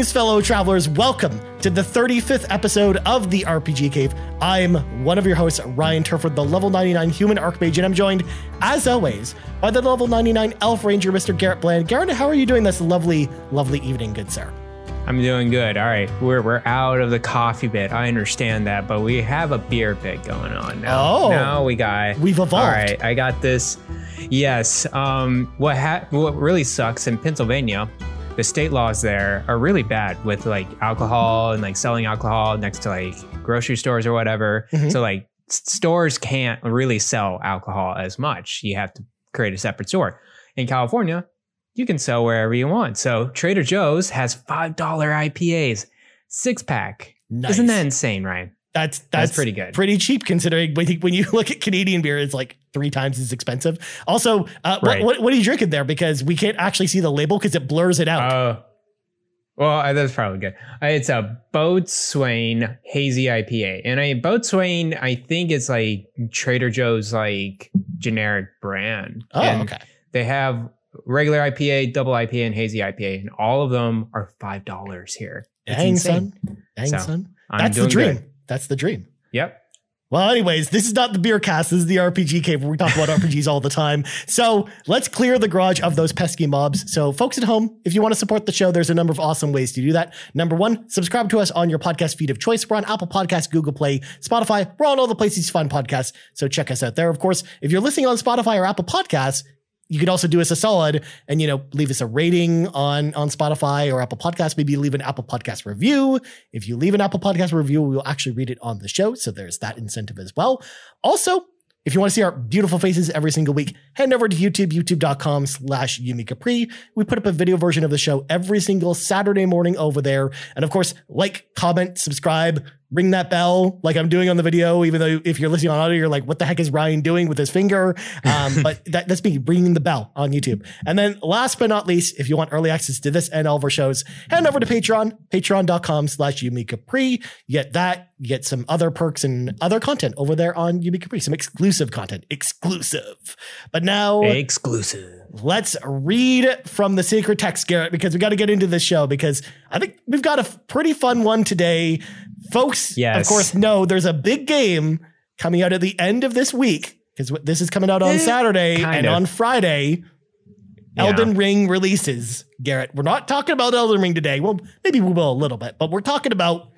Greetings, fellow travelers. Welcome to the 35th episode of the RPG Cave. I'm one of your hosts, Ryan Turford, the level 99 human archmage, and I'm joined, as always, by the level 99 elf ranger, Mr. Garrett Bland. Garrett, how are you doing this lovely, lovely evening, good sir? I'm doing good. All right, we're we're out of the coffee bit. I understand that, but we have a beer bit going on now. Oh. now we got. We've evolved. All right, I got this. Yes. Um. What ha- What really sucks in Pennsylvania, the state laws there are really bad with like alcohol and like selling alcohol next to like grocery stores or whatever. Mhm. So like stores can't really sell alcohol as much. You have to create a separate store. In California, you can sell wherever you want. So Trader Joe's has five dollar IPAs, six pack. Nice. Isn't that insane, Ryan? That's that's, That's pretty good. Pretty cheap considering when you, when you look at Canadian beer, it's like three times as expensive. Also, uh, what, Right. what, what are you drinking there? Because we can't actually see the label because it blurs it out. Oh, well, uh, that's probably good. Uh, It's a Boatswain Hazy IPA, and a Boatswain, I think it's like Trader Joe's like generic brand. oh, And okay. They have regular IPA, double IPA, and hazy IPA, and all of them are five dollars here. Dang, insane. son. Dang, So, son. That's the dream. good. That's the dream. Yep. Well, anyways, this is not the beer cast. This is the RPG cave where we talk about RPGs all the time. So let's clear the garage of those pesky mobs. So, folks at home, if you want to support the show, there's a number of awesome ways to do that. Number one, subscribe to us on your podcast feed of choice. We're on Apple Podcasts, Google Play, Spotify. We're on all the places you find podcasts. So check us out there. Of course, if you're listening on Spotify or Apple Podcasts, you could also do us a solid and you know leave us a rating on on Spotify or Apple Podcasts. Maybe leave an Apple Podcast review. If you leave an Apple Podcast review, we will actually read it on the show. So there's that incentive as well. Also, if you want to see our beautiful faces every single week, head over to YouTube, youtube.com slash YouMeCapri. We put up a video version of the show every single Saturday morning over there. And of course, like, comment, subscribe, ring that bell like I'm doing on the video, even though if you're listening on audio, you're like, what the heck is Ryan doing with his finger? Um, but that, that's me ringing the bell on YouTube. And then last but not least, if you want early access to this and all of our shows, head over to Patreon, patreon.com slash YouMeCapri. You get that, you get some other perks and other content over there on YouMeCapri, some exclusive content, exclusive. But now Exclusive. let's read from the sacred text, Garrett, because we got to get into this show because I think we've got a pretty fun one today. Folks, of course, know there's a big game coming out at the end of this week because this is coming out on Eh, Saturday kind and of. on Friday. Yeah. Elden Ring releases, Garrett. We're not talking about Elden Ring today. Well, maybe we will a little bit, but we're talking about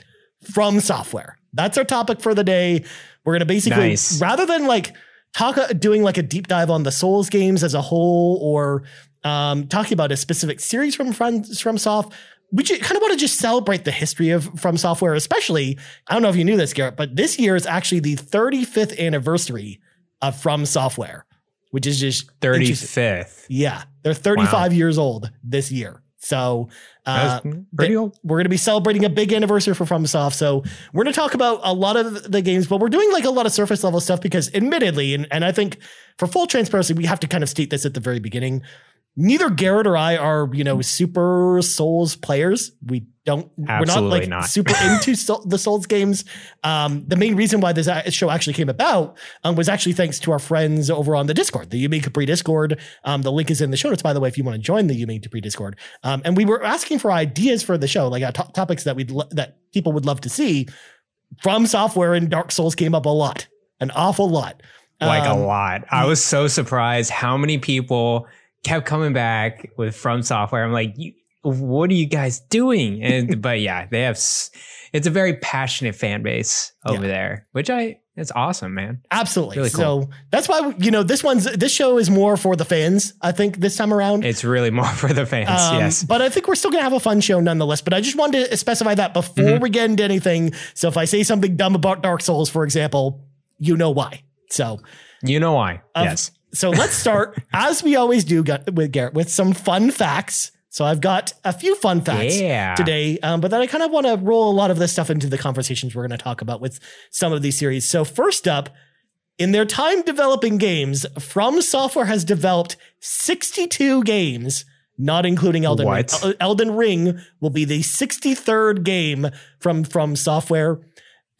from software. That's our topic for the day. We're going to basically, Nice. rather than like talk, doing like a deep dive on the Souls games as a whole or um, talking about a specific series from friends from Soft, we kind of want to just celebrate the history of From Software, especially. I don't know if you knew this, Garrett, but this year is actually the 35th anniversary of From Software, which is just Thirty interesting. Yeah, they're 35 years old this year. So uh, pretty old. we're going to be celebrating a big anniversary for FromSoft. So we're going to talk about a lot of the games, but we're doing like a lot of surface level stuff because, admittedly, and, and I think for full transparency, we have to kind of state this at the very beginning. Neither Garrett or I are, you know, super Souls players. We don't. we're not Absolutely like not. super into Soul- the Souls games. Um, the main reason why this show actually came about um, was actually thanks to our friends over on the Discord, the YouMeCapri Discord. Um, the link is in the show notes, by the way, if you want to join the YouMeCapri Discord. Um, and we were asking for ideas for the show, like uh, to- topics that we'd lo- that people would love to see. From software and Dark Souls came up a lot, an awful lot. like Um, a lot. I was so surprised how many people kept coming back with from software. I'm like, what are you guys doing? And but yeah, they have. It's a very passionate fan base over there, which I it's awesome, man. Absolutely. Really So that's why you know this one's this show is more for the fans. I think this time around. It's really more for the fans. Um, yes. But I think we're still gonna have a fun show nonetheless. But I just wanted to specify that before Mhm. we get into anything. So if I say something dumb about Dark Souls, for example, you know why. So You know why? of- yes. So let's start as we always do with Garrett with some fun facts. So I've got a few fun facts Yeah. today, um, but then I kind of want to roll a lot of this stuff into the conversations we're going to talk about with some of these series. So first up, in their time developing games, From Software has developed 62 games, not including Elden What? Ring. Elden Ring will be the 63rd game from From Software.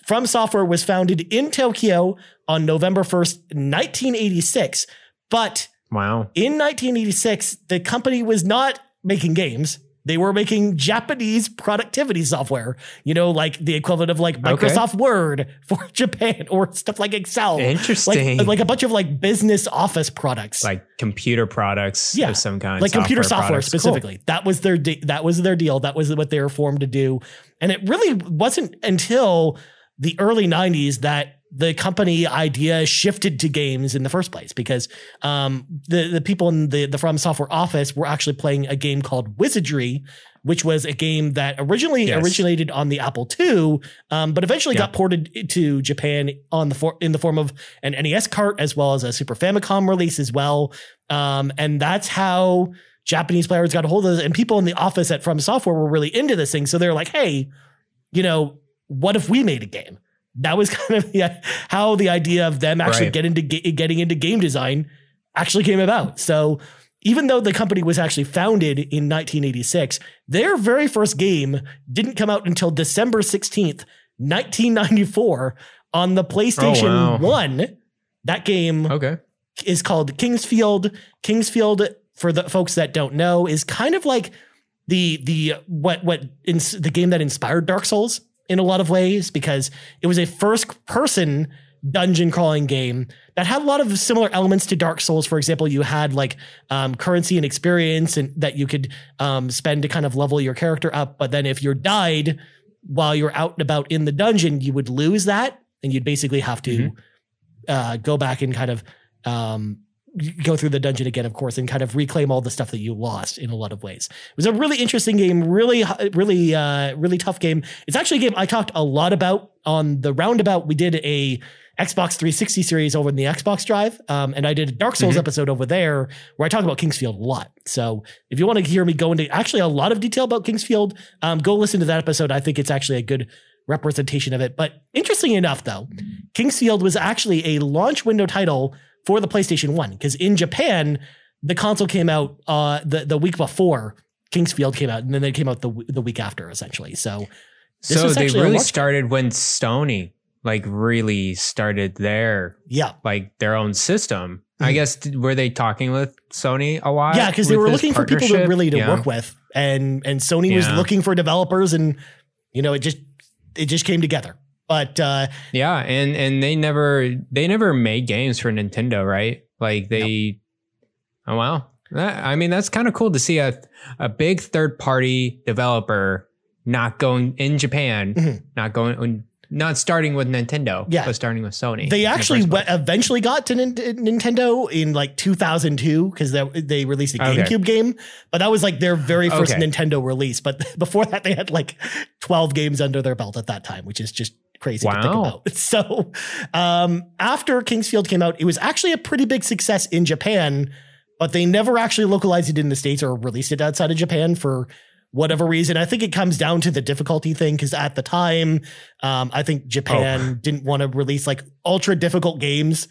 From Software was founded in Tokyo on November 1st, 1986, but Wow. in 1986, the company was not making games. They were making Japanese productivity software, you know, like the equivalent of like Microsoft Word for Japan or stuff like Excel. Interesting. Like, like a bunch of like business office products. Like computer products Yeah, of some kind. like computer software products. Cool. specifically. That was their de- that was their deal. That was what they were formed to do. And it really wasn't until the early 90s that the company idea shifted to games in the first place because um, the the people in the the From Software office were actually playing a game called Wizardry, which was a game that originally Yes. originated on the Apple II, um, but eventually Yeah. got ported to Japan on the for, in the form of an NES cart as well as a Super Famicom release as well. Um, and that's how Japanese players got a hold of this. And people in the office at From Software were really into this thing. So they're like, hey, you know, what if we made a game? That was kind of the, how the idea of them actually Right. get into, getting into game design actually came about. So even though the company was actually founded in 1986, their very first game didn't come out until December 16th, 1994 on the PlayStation Oh, wow. 1. That game Okay. is called King's Field. Kingsfield, for the folks that don't know, is kind of like the the what what the game that inspired Dark Souls in a lot of ways because it was a first person dungeon crawling game that had a lot of similar elements to Dark Souls. For example, you had like um, currency and experience and that you could um, spend to kind of level your character up. But then if you died while you're out and about in the dungeon, you would lose that and you'd basically have to Mhm. uh, go back and kind of um, go through the dungeon again, of course, and kind of reclaim all the stuff that you lost in a lot of ways. It was a really interesting game, really, really, uh, really tough game. It's actually a game I talked a lot about on the roundabout. We did a Xbox 360 series over in the Xbox Drive, um, and I did a Dark Souls Mhm. episode over there where I talk about King's Field a lot. So if you want to hear me go into actually a lot of detail about King's Field, um, go listen to that episode. I think it's actually a good representation of it. But interesting enough, though, King's Field was actually a launch window title for the PlayStation 1 because in Japan, the console came out uh, the, the week before King's Field came out, and then they came out the, the week after, essentially. So, This So they really started when Sony like really started their yeah. like their own system. I Mhm. guess were they talking with Sony a lot? Yeah, because they were looking for people to really to Yeah. work with, and and Sony was looking for developers, and you know it just it just came together. But uh, Yeah, and and they never they never made games for Nintendo, right? Like they Oh wow. That- I mean, that's kind of cool to see a a big third party developer not going in Japan, Mhm. not going not starting with Nintendo, Yeah. but starting with Sony. they the actually went, place. eventually got to Nin- Nintendo in like 2002 because they, they released a Okay. GameCube game, but that was like their very first Okay. Nintendo release. But before that, they had like 12 games under their belt at that time, which is just crazy to think about. So um, after King's Field came out, it was actually a pretty big success in Japan, but they never actually localized it in the States or released it outside of Japan for whatever reason. I think it comes down to the difficulty thing because at the time, um, I think Japan didn't want to release like ultra difficult games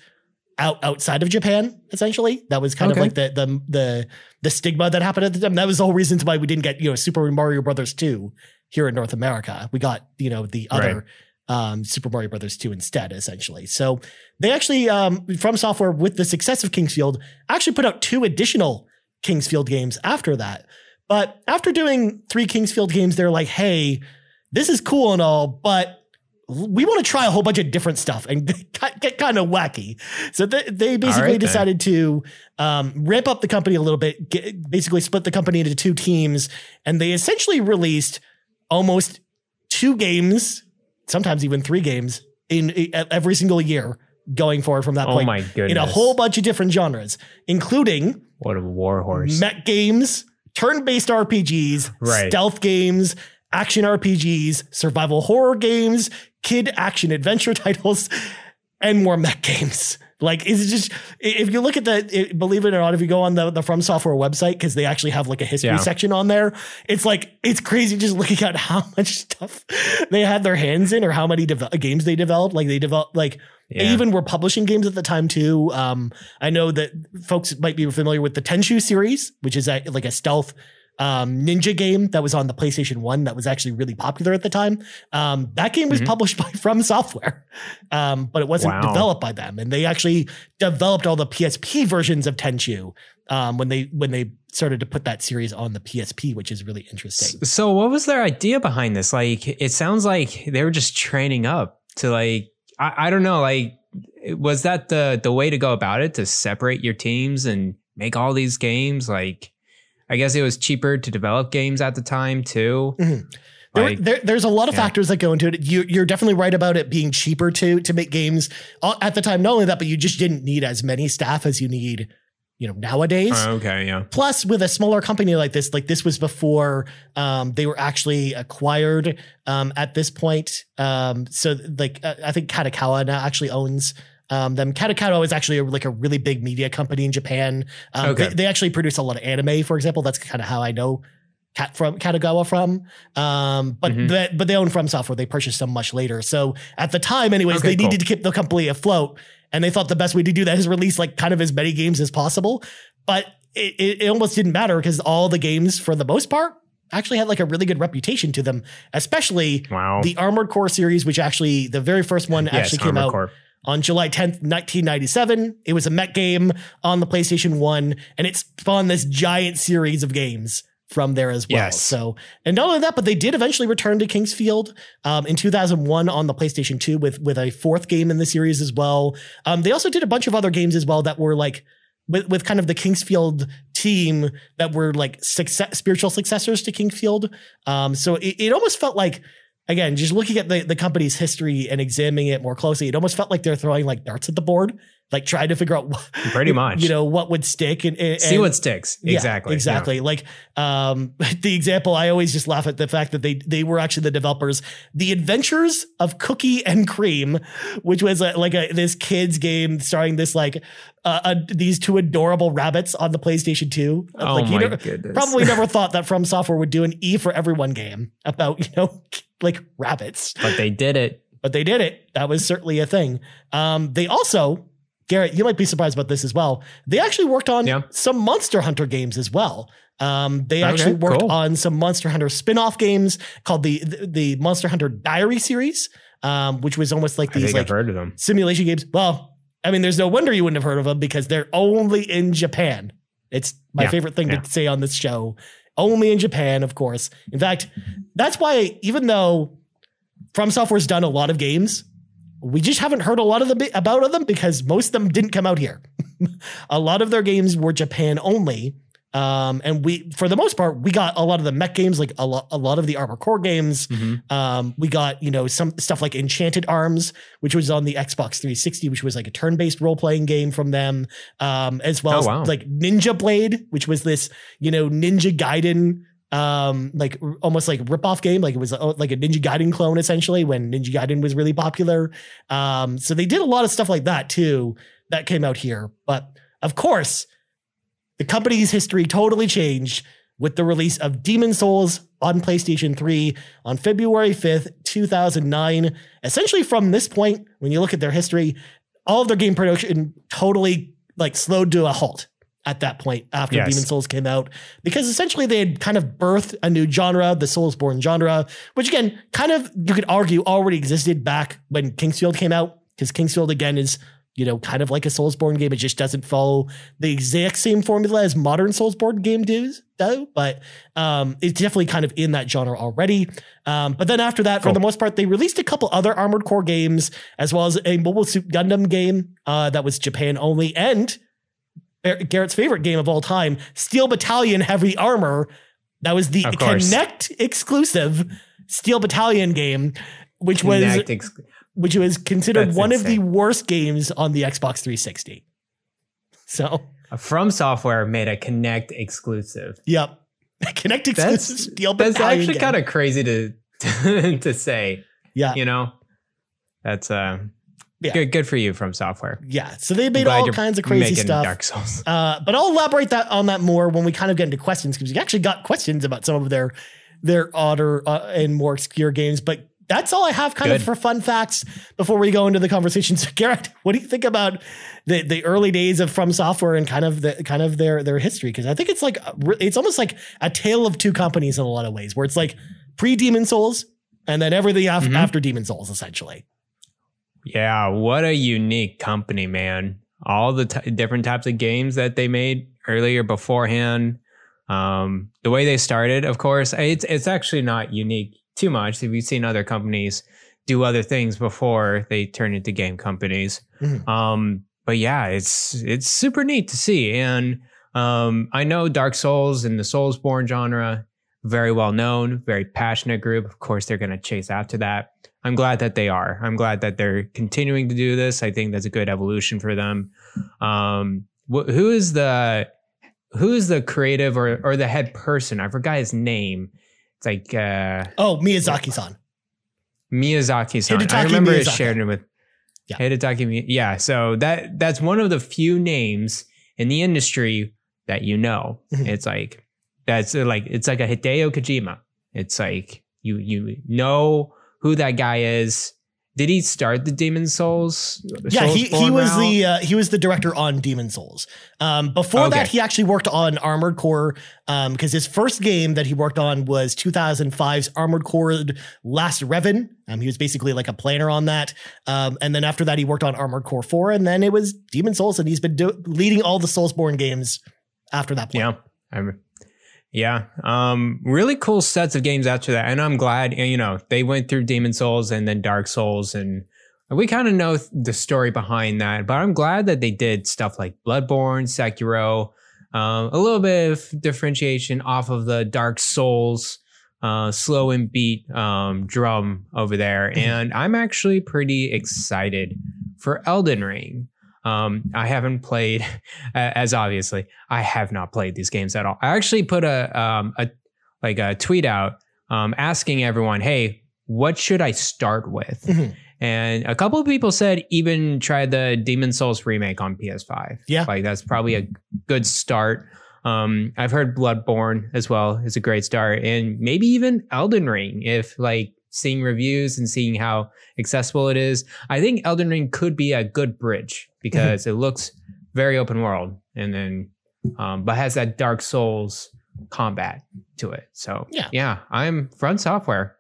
out outside of Japan. Essentially, that was kind Okay. of like the the the the stigma that happened at the time. That was the whole reason why we didn't get you know Super Mario Brothers two here in North America. We got you know the other. Um, Super Mario Brothers 2 instead, essentially. So they actually, um, from software with the success of King's Field, actually put out two additional King's Field games after that. But after doing three King's Field games, they're like, hey, this is cool and all, but we want to try a whole bunch of different stuff and get, kind of wacky. So they, they basically right then. decided to um, ramp up the company a little bit, get, basically split the company into two teams, and they essentially released almost two games, sometimes even three games in, every single year going forward from that Oh point my goodness. in a whole bunch of different genres, including what a warhorse. mech games, turn-based RPGs, Right. stealth games, action RPGs, survival horror games, kid action adventure titles, and more mech games. Like it's just if you look at the it- believe it or not, if you go on the the From Software website because they actually have like a history Yeah. section on there, it's like it's crazy just looking at how much stuff they had their hands in or how many dev- games they developed. Like they developed like they even were publishing games at the time too. Um, I know that folks might be familiar with the Tenchu series, which is a, like a stealth um, ninja game that was on the PlayStation 1 that was actually really popular at the time. Um, that game was Mhm. published by From Software, um, but it wasn't Wow. developed by them. And they actually developed all the PSP versions of Tenchu um, when they when they started to put that series on the PSP, which is really interesting. So what was their idea behind this? Like it sounds like they were just training up to like I, I don't know, like was that the the way to go about it to separate your teams and make all these games? Like I guess it was cheaper to develop games at the time too. Mhm. There, Like, there- there's a lot of yeah. factors that go into it. You, you're definitely right about it being cheaper to to make games Uh, at the time. Not only that, but you just didn't need as many staff as you need, you know, nowadays. oh, okay, yeah. Plus, with a smaller company like this, like this was before um, they were actually acquired um, at this point. Um, so, like, uh, I think Kadokawa now actually owns um, them. Kadokawa is actually a, like a really big media company in Japan. Um, Okay. they, they actually produce a lot of anime, for example. That's kind of how I know Kat from Kadokawa from. Um, but Mhm. that- but they own From Software. They purchased them much later. So at the time, anyways, Okay, they cool. needed to keep the company afloat, and they thought the best way to do that is release like kind of as many games as possible. But it, it, it almost didn't matter because all the games, for the most part, actually had like a really good reputation to them, especially. Wow. The Armored Core series, which actually the very first one yes, actually came Armored out Core. On July 10th, 1997. It was a mech game on the PlayStation 1, and it spawned this giant series of games from there as well. Yes. So, and not only that, but they did eventually return to King's Field um, in 2001 on the PlayStation 2 with with a fourth game in the series as well. Um, they also did a bunch of other games as well that were like with, with kind of the King's Field team that were like success, spiritual successors to King's Field. Um, so it, it almost felt like, again, just looking at the, the company's history and examining it more closely, it almost felt like they're throwing like darts at the board, like trying to figure out what, Pretty much. you know, what would stick and, and See what sticks. yeah, Exactly. yeah. exactly. Like um, the example, I always just laugh at the fact that they they were actually the developers, The Adventures of Cookie and Cream, which was a, like a this kids game starring this like uh, uh, these two adorable rabbits on the PlayStation Two. Oh like, you my know, goodness. Probably never thought that From Software would do an E for Everyone game about you know like rabbits But they did it. but they did it. That was certainly a thing. Um, they also, Garrett, you might be surprised about this as well. They actually worked on Yeah. some Monster Hunter games as well. Um, they Okay, actually worked cool. on some Monster Hunter spin-off games called the the, the Monster Hunter Diary series, um, which was almost like these like I've heard of them. simulation games. Well, I mean, there's no wonder you wouldn't have heard of them because they're only in Japan. It's my Yeah, favorite thing yeah. to say on this show. Only in Japan, of course. In fact, that's why even though From Software's done a lot of games, we just haven't heard a lot of them about of them because most of them didn't come out here. a lot of their games were Japan only. Um, and we, for the most part, we got a lot of the mech games, like a lot, a lot of the Armored Core games. Mhm. Um, we got, you know, some stuff like Enchanted Arms, which was on the Xbox 360, which was like a turn-based role-playing game from them. Um, as well Oh, as wow. like Ninja Blade, which was this, you know, Ninja Gaiden, um, like almost like rip-off game. Like it was uh, like a Ninja Gaiden clone essentially when Ninja Gaiden was really popular. Um, so they did a lot of stuff like that too that came out here. But of course, the company's history totally changed with the release of Demon's Souls on PlayStation 3 on February 5th, 2009. Essentially, from this point, when you look at their history, all of their game production totally like slowed to a halt at that point after Yes. Demon's Souls came out because essentially they had kind of birthed a new genre, the Soulsborne genre, which again, kind of you could argue already existed back when King's Field came out because King's Field again is you know kind of like a Soulsborne game. It just doesn't follow the exact same formula as modern Soulsborne game does, though. But um, it's definitely kind of in that genre already. Um, but then after that, for the most part, they released a couple other Armored Core games as well as a Mobile Suit Gundam game uh, that was Japan only and Garrett's favorite game of all time, Steel Battalion Heavy Armor. That was the Kinect exclusive Steel Battalion game, which was Kinect ex- which was considered That's one of the worst games on the Xbox 360. So, From Software made a Kinect exclusive. yep. Kinect exclusive That's that's actually kind of crazy to to say. yeah. You know, that's uh, Yeah. good. Good for you, From Software. Yeah. So they made all kinds of crazy stuff. Dark Souls. Uh, but I'll elaborate that on that more when we kind of get into questions because we actually got questions about some of their their odder uh, and more obscure games. But that's all I have kind of for fun facts before we go into the conversation. So Garrett, what do you think about the the early days of From Software and kind of the kind of their their history? Because I think it's like it's almost like a tale of two companies in a lot of ways, where it's like pre Demon's Souls and then everything af- Mhm. after Demon's Souls, essentially. Yeah, what a unique company, man. All the t- different types of games that they made earlier beforehand. Um, the way they started, of course, it's it's actually not unique too much. We've seen other companies do other things before they turn into game companies. Mhm. Um, but yeah, it's it's super neat to see. And um, I know Dark Souls and the Soulsborne genre very well known, very passionate group. Of course, they're going to chase after that. I'm glad that they are. I'm glad that they're continuing to do this. I think that's a good evolution for them. Um, wh- who is the who is the creative or or the head person? I forgot his name. It's like uh, Oh, Miyazaki-san. Miyazaki-san. I Hidetaka remember Miyazaki. sharing it with Yeah. Hidetaka. Yeah, so that that's one of the few names in the industry that you know. Mhm. It's like that's like it's like a Hideo Kojima. It's like you you know who that guy is. Did he start the Demon's Souls? Yeah, he, he was route? the uh, he was the director on Demon's Souls. Um, before that, he actually worked on Armored Core because his first game that he worked on was 2005's Armored Core Last Raven. Um, he was basically like a planner on that. Um, and then after that, he worked on Armored Core 4, and then it was Demon's Souls, and he's been do- leading all the Soulsborne games after that point. Yeah. I'm, yeah. Um, really cool sets of games after that. And I'm glad, you know, they went through Demon's Souls and then Dark Souls and we kind of know the story behind that, but I'm glad that they did stuff like Bloodborne, Sekiro, um, a little bit of differentiation off of the Dark Souls, uh, slow and beat, um, drum over there. And I'm actually pretty excited for Elden Ring. Um, I haven't played, as obviously, I have not played these games at all. I actually put a um a like a tweet out um asking everyone, hey, what should I start with? Mhm. And a couple of people said even try the Demon's Souls remake on PS5. Yeah. like that's probably a good start. Um, I've heard Bloodborne as well is a great start, and maybe even Elden Ring if like seeing reviews and seeing how accessible it is. I think Elden Ring could be a good bridge because it looks very open world, and then um, but has that Dark Souls combat to it. So Yeah. yeah, I'm From Software.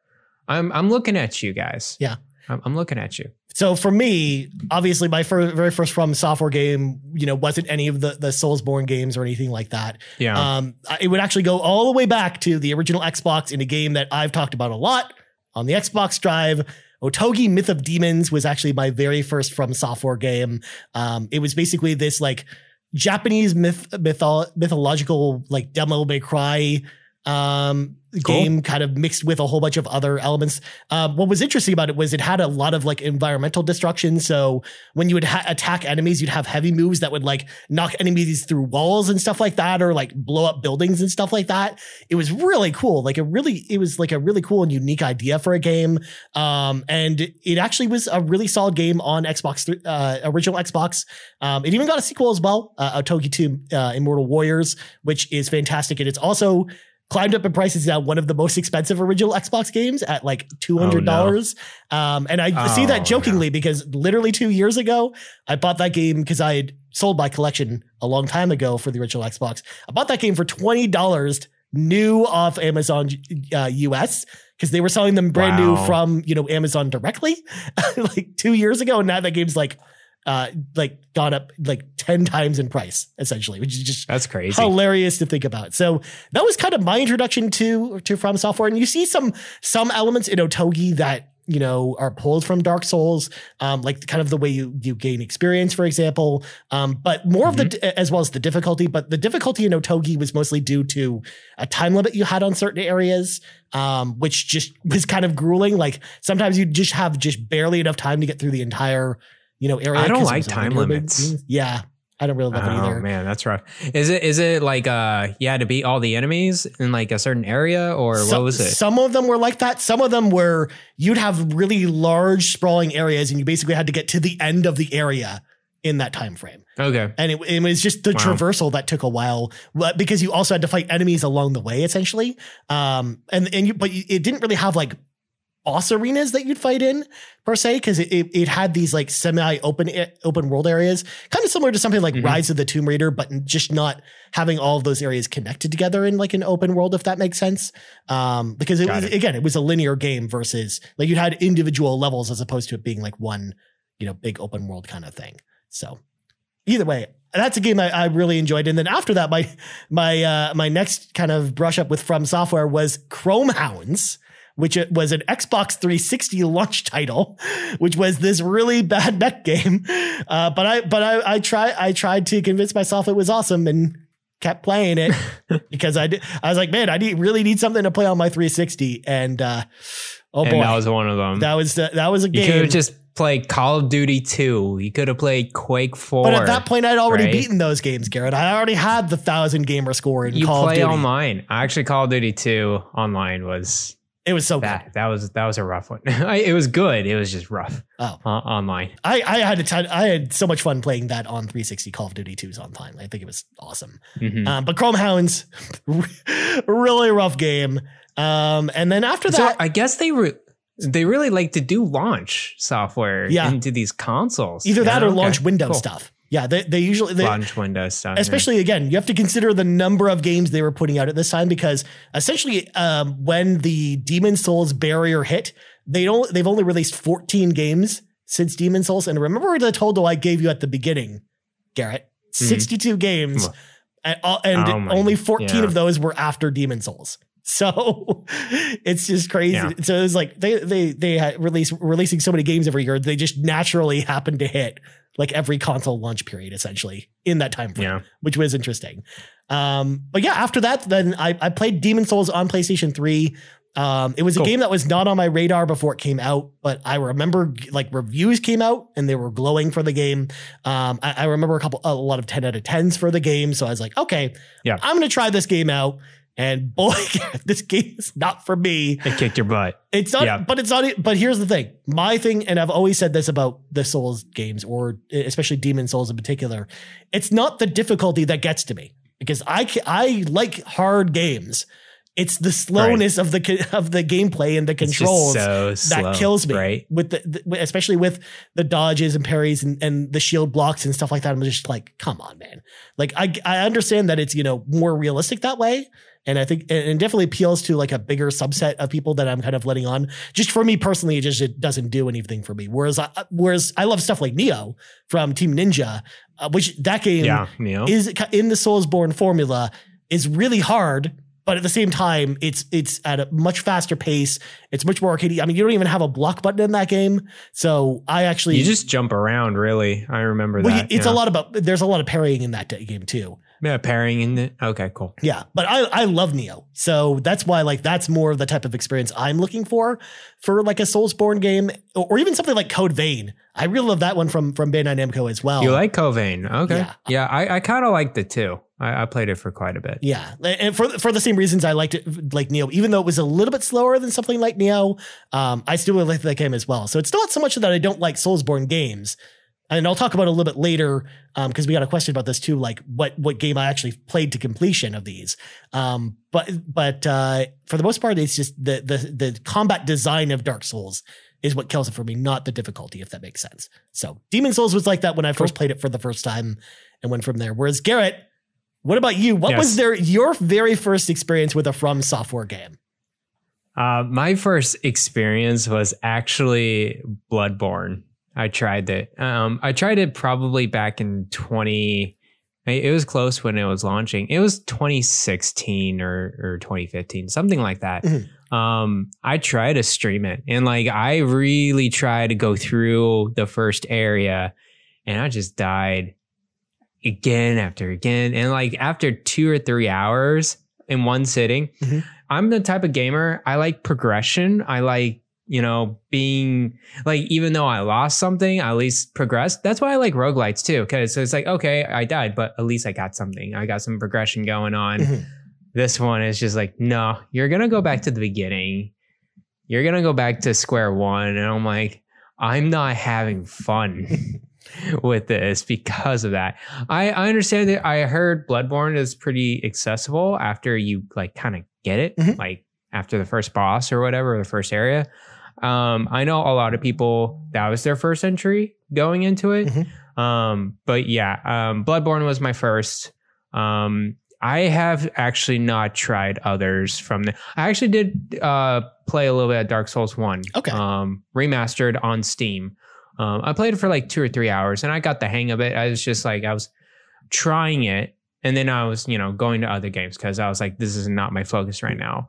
I'm I'm looking at you guys. Yeah. I'm, I'm looking at you. So for me, obviously, my fir- very first From Software game, you know, wasn't any of the the Soulsborne games or anything like that. Yeah. Um, it would actually go all the way back to the original Xbox in a game that I've talked about a lot on the Xbox Drive. Otogi Myth of Demons was actually my very first From Software game. Um, it was basically this like Japanese myth, mytho- mythological like Devil May Cry um game kind of mixed with a whole bunch of other elements. Um what was interesting about it was it had a lot of like environmental destruction. So when you would ha- attack enemies you'd have heavy moves that would like knock enemies through walls and stuff like that or like blow up buildings and stuff like that. It was really cool like it really it was like a really cool and unique idea for a game. Um and it actually was a really solid game on xbox th- uh original xbox. Um it even got a sequel as well uh otogi 2 uh, immortal warriors which is fantastic. And it's also climbed up in prices now one of the most expensive original xbox games at like $200 um and i see Oh, that jokingly because literally two years ago i bought that game because i had sold my collection a long time ago for the original xbox. I bought that game for $20 new off amazon uh, us because they were selling them brand new from you know amazon directly like two years ago. And now that game's like uh like gone up like 10 times in price essentially which is just That's crazy. hilarious to think about. So that was kind of my introduction to to From Software, and you see some some elements in Otogi that you know are pulled from Dark Souls, um, like kind of the way you you gain experience, for example. Um, but more of the as well as the difficulty. But the difficulty in Otogi was mostly due to a time limit you had on certain areas, um, which just was kind of grueling. Like sometimes you just have just barely enough time to get through the entire you know area. I don't like time big- limits. Yeah, I don't really love it either. Oh man, that's rough. Is it is it like uh you had to beat all the enemies in like a certain area or So- what was it? Some of them were like that. Some of them were you'd have really large sprawling areas and you basically had to get to the end of the area in that time frame. Okay. And it, it was just the Wow. traversal that took a while because you also had to fight enemies along the way essentially. Um and and you but you, it didn't really have like boss arenas that you'd fight in per se because it, it, it had these like semi open open world areas kind of similar to something like Mhm. rise of the tomb raider but just not having all of those areas connected together in like an open world if that makes sense um because it Got was it. again it was a linear game versus like you had individual levels as opposed to it being like one you know big open world kind of thing so either way that's a game I, I really enjoyed and then after that my my uh my next kind of brush up with from software was chrome hounds which it was an xbox 360 launch title which was this really bad mech game uh but i but i i try i tried to convince myself it was awesome and kept playing it because i did i was like man i need really need something to play on my 360 and uh oh and boy that was one of them. that was the, that was a game. you could have just played Call of Duty 2. You could have played Quake 4. But at that point, I'd already right? beaten those games, Garrett. I already had the thousand gamer score in you Call of play Duty. online. Actually, Call of Duty 2 online was It was so good. that. Was that was a rough one. It was good. It was just rough Oh. uh, online. I, I had a ton, I had so much fun playing that on 360 Call of Duty 2's online. I think it was awesome. Mhm. Um, but Chrome Hounds, really rough game. Um, and then after So that, I guess they re- they really like to do launch software Yeah. into these consoles. either that Yeah, or okay, launch window cool. stuff. Yeah, they, they usually they, launch Windows stuff. yeah. especially again you have to consider the number of games they were putting out at this time because essentially um, when the demon's souls barrier hit they don't they've only released 14 games since demon's souls and remember the total i gave you at the beginning garrett 62 games Mm. and, all- and Oh only 14 yeah. of those were after demon's souls so it's just crazy. Yeah. So it's like they they they had release releasing so many games every year. They just naturally happen to hit like every console launch period essentially in that time frame yeah. which was interesting. Um, but yeah, after that, then I, I played Demon's Souls on PlayStation 3. Um, it was a game that was not on my radar before it came out, but I remember like reviews came out and they were glowing for the game. Um, I, I remember a couple, a lot of 10 out of 10s for the game. So I was like, okay, Yeah. I'm going to try this game out. And boy, this game is not for me. It kicked your butt. It's not, Yeah. but it's not. But here's the thing: my thing, and I've always said this about the Souls games, or especially Demon's Souls in particular. It's not the difficulty that gets to me because I I like hard games. It's the slowness of the of the gameplay and the controls so that slow, kills me. Right. With the, the especially with the dodges and parries and, and the shield blocks and stuff like that. I'm just like, come on, man. Like I I understand that it's you know more realistic that way. And I think and it definitely appeals to like a bigger subset of people that I'm kind of letting on. Just for me personally, it just it doesn't do anything for me. Whereas I whereas I love stuff like Nioh from Team Ninja, uh, which that game Yeah. Neil. is in the Soulsborne formula is really hard, but at the same time, it's it's at a much faster pace. It's much more arcadey. I mean, you don't even have a block button in that game, so I actually you just jump around. Really, I remember well, that. it's yeah. a lot about. There's a lot of parrying in that game too. Yeah, pairing in it. Okay, cool. Yeah, but I I love Nioh, so that's why like that's more of the type of experience I'm looking for for like a Soulsborne game or, or even something like Code Vein. I really love that one from from Bandai Namco as well. You like Code Vein? Okay. Oh. Yeah. Yeah, I, I kind of liked it too. I, I played it for quite a bit. Yeah, and for for the same reasons I liked it, like Nioh, even though it was a little bit slower than something like Nioh, um, I still really liked that game as well. So it's not so much that I don't like Soulsborne games, and I'll talk about it a little bit later because we got a question about this too, like what what game I actually played to completion of these. Um, but but uh, for the most part, it's just the the the combat design of Dark Souls is what kills it for me, not the difficulty, if that makes sense. So Demon's Souls was like that when I first played it for the first time and went from there. Whereas Garrett, what about you? What was Yes. there your very first experience with a From Software game? Uh, my first experience was actually Bloodborne. I tried it. Um, I tried it probably back in 20. It was close when it was launching. It was 2016 or, or 2015, something like that. Mhm. Um, I tried to stream it and like I really tried to go through the first area and I just died again after again. And like after two or three hours in one sitting, Mhm. I'm the type of gamer. I like progression. I like, you know, being like, even though I lost something, I at least progressed. That's why I like roguelites too. Cause it's like, okay, I died, but at least I got something. I got some progression going on. Mhm. This one is just like, no, you're going to go back to the beginning. You're going to go back to square one. And I'm like, I'm not having fun with this because of that. I, I understand that I heard Bloodborne is pretty accessible after you like kind of get it, Mhm. like after the first boss or whatever, or the first area. Um, I know a lot of people that was their first entry going into it. Mhm. Um, but yeah, um, Bloodborne was my first. Um, I have actually not tried others from the. I actually did uh, play a little bit of Dark Souls One. Okay. Um, remastered on Steam. Um, I played it for like two or three hours, and I got the hang of it. I was just like I was trying it, and then I was you know going to other games because I was like, this is not my focus right now.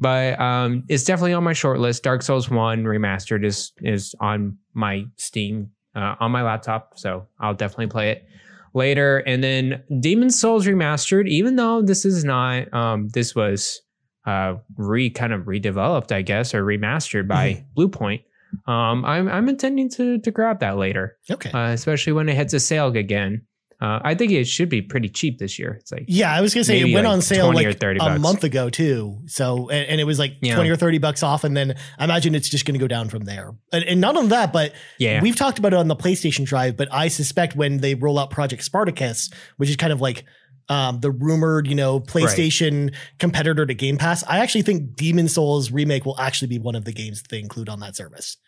But um, it's definitely on my short list. Dark Souls One remastered is is on my Steam uh, on my laptop, so I'll definitely play it later. And then Demon's Souls remastered, even though this is not, um, this was uh, re kind of redeveloped, I guess, or remastered by Bluepoint. Um, I'm I'm intending to to grab that later, Okay. uh, especially when it hits a sale again. Uh, I think it should be pretty cheap this year. It's like yeah, I was gonna say it went like on sale 20 or like 30 a bucks. month ago too. So and, and it was like Yeah. twenty or thirty bucks off, and then I imagine it's just gonna go down from there. And, and not only that, but yeah, We've talked about it on the PlayStation Drive, but I suspect when they roll out Project Spartacus, which is kind of like um, the rumored, you know, PlayStation competitor to Game Pass, I actually think Demon's Souls remake will actually be one of the games that they include on that service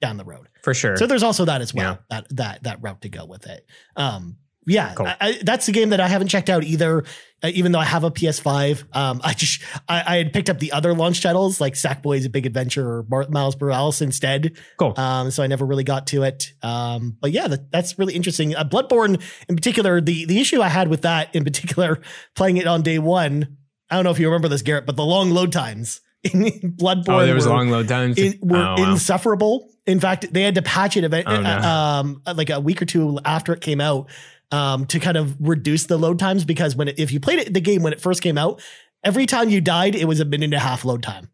down the road. for sure. So there's also that as well, that that that route to go with it. Um, yeah, Cool. I, I, that's the game that I haven't checked out either. Uh, even though I have a PS5, um, I just I, I had picked up the other launch titles like Sackboy's A Big Adventure or Mar- Miles Morales instead. cool. Um, so I never really got to it. Um, but yeah, that, that's really interesting. Uh, Bloodborne, in particular, the the issue I had with that, in particular, playing it on day one. I don't know if you remember this, Garrett, but the long load times in Bloodborne oh, there was were, long load times. in, were oh, wow. insufferable. In fact, they had to patch it event, Oh, no. um, like a week or two after it came out um, to kind of reduce the load times because when it, if you played it the game when it first came out, every time you died, it was a minute and a half load time,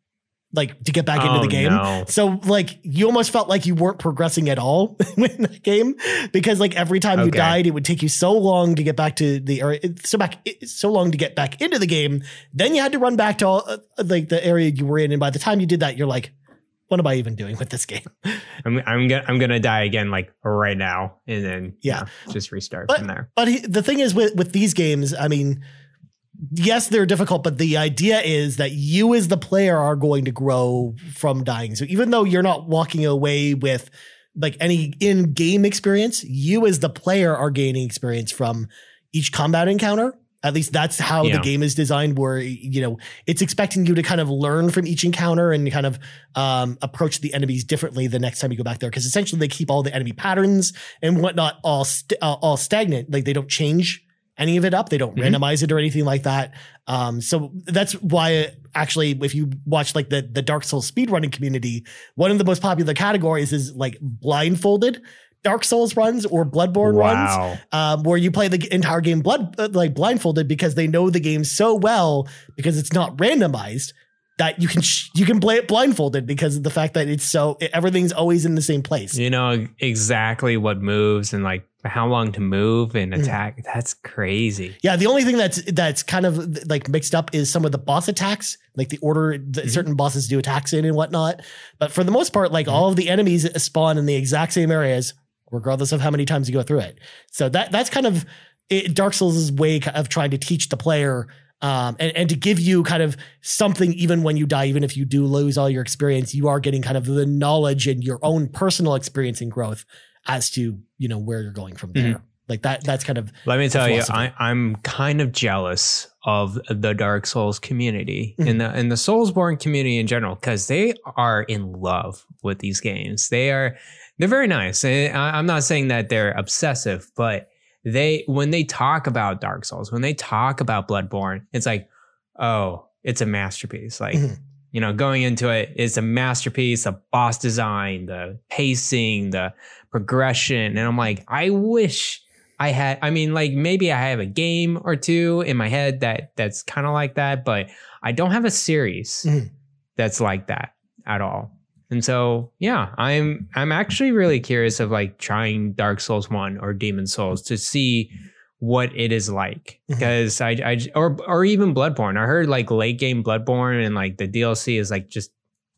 like to get back into Oh, the game. no. So like you almost felt like you weren't progressing at all in the game because like every time you died, it would take you so long to get back to the area, so back so long to get back into the game. Then you had to run back to all, uh, like the area you were in, and by the time you did that, you're like, what am I even doing with this game? I'm I'm gonna I'm gonna die again like right now, and then Yeah. just restart But- from there. But he, the thing is with with these games, I mean, yes, they're difficult, but the idea is that you as the player are going to grow from dying. So even though you're not walking away with like any in-game experience, you as the player are gaining experience from each combat encounter. At least that's how the game is designed, where you know it's expecting you to kind of learn from each encounter and kind of um, approach the enemies differently the next time you go back there. Because essentially, they keep all the enemy patterns and whatnot all st- uh, all stagnant. Like they don't change any of it up. They don't Mhm. randomize it or anything like that. Um, so that's why actually, if you watch like the the Dark Souls speedrunning community, one of the most popular categories is like blindfolded Dark Souls runs or Bloodborne runs um, where you play the entire game blood uh, like blindfolded because they know the game so well because it's not randomized that you can sh- you can play it blindfolded because of the fact that it's so everything's always in the same place. You know exactly what moves and like how long to move and Mhm. attack. That's crazy. Yeah, the only thing that's that's kind of like mixed up is some of the boss attacks, like the order that Mhm. certain bosses do attacks in and whatnot. But for the most part, like Mhm. all of the enemies spawn in the exact same areas, regardless of how many times you go through it. So that that's kind of it, Dark Souls' way of trying to teach the player. Um, and, and to give you kind of something, even when you die, even if you do lose all your experience, you are getting kind of the knowledge and your own personal experience and growth as to you know where you're going from there. Like that. That's kind of Let me tell you. I, I'm kind of jealous of the Dark Souls community Mhm. and the and the Soulsborne community in general because they are in love with these games. They are they're very nice. And I, I'm not saying that they're obsessive, but they when they talk about Dark Souls, when they talk about Bloodborne, it's like, oh, it's a masterpiece. Like Mhm. you know, going into it, it's a masterpiece. The boss design, the pacing, the progression, and I'm like, I wish I had. I mean, like maybe I have a game or two in my head that that's kind of like that, but I don't have a series Mhm. that's like that at all. And so, yeah, I'm I'm actually really curious of like trying Dark Souls one or Demon's Souls to see what it is like because I, I or or even Bloodborne. I heard like late game Bloodborne and like the DLC is like just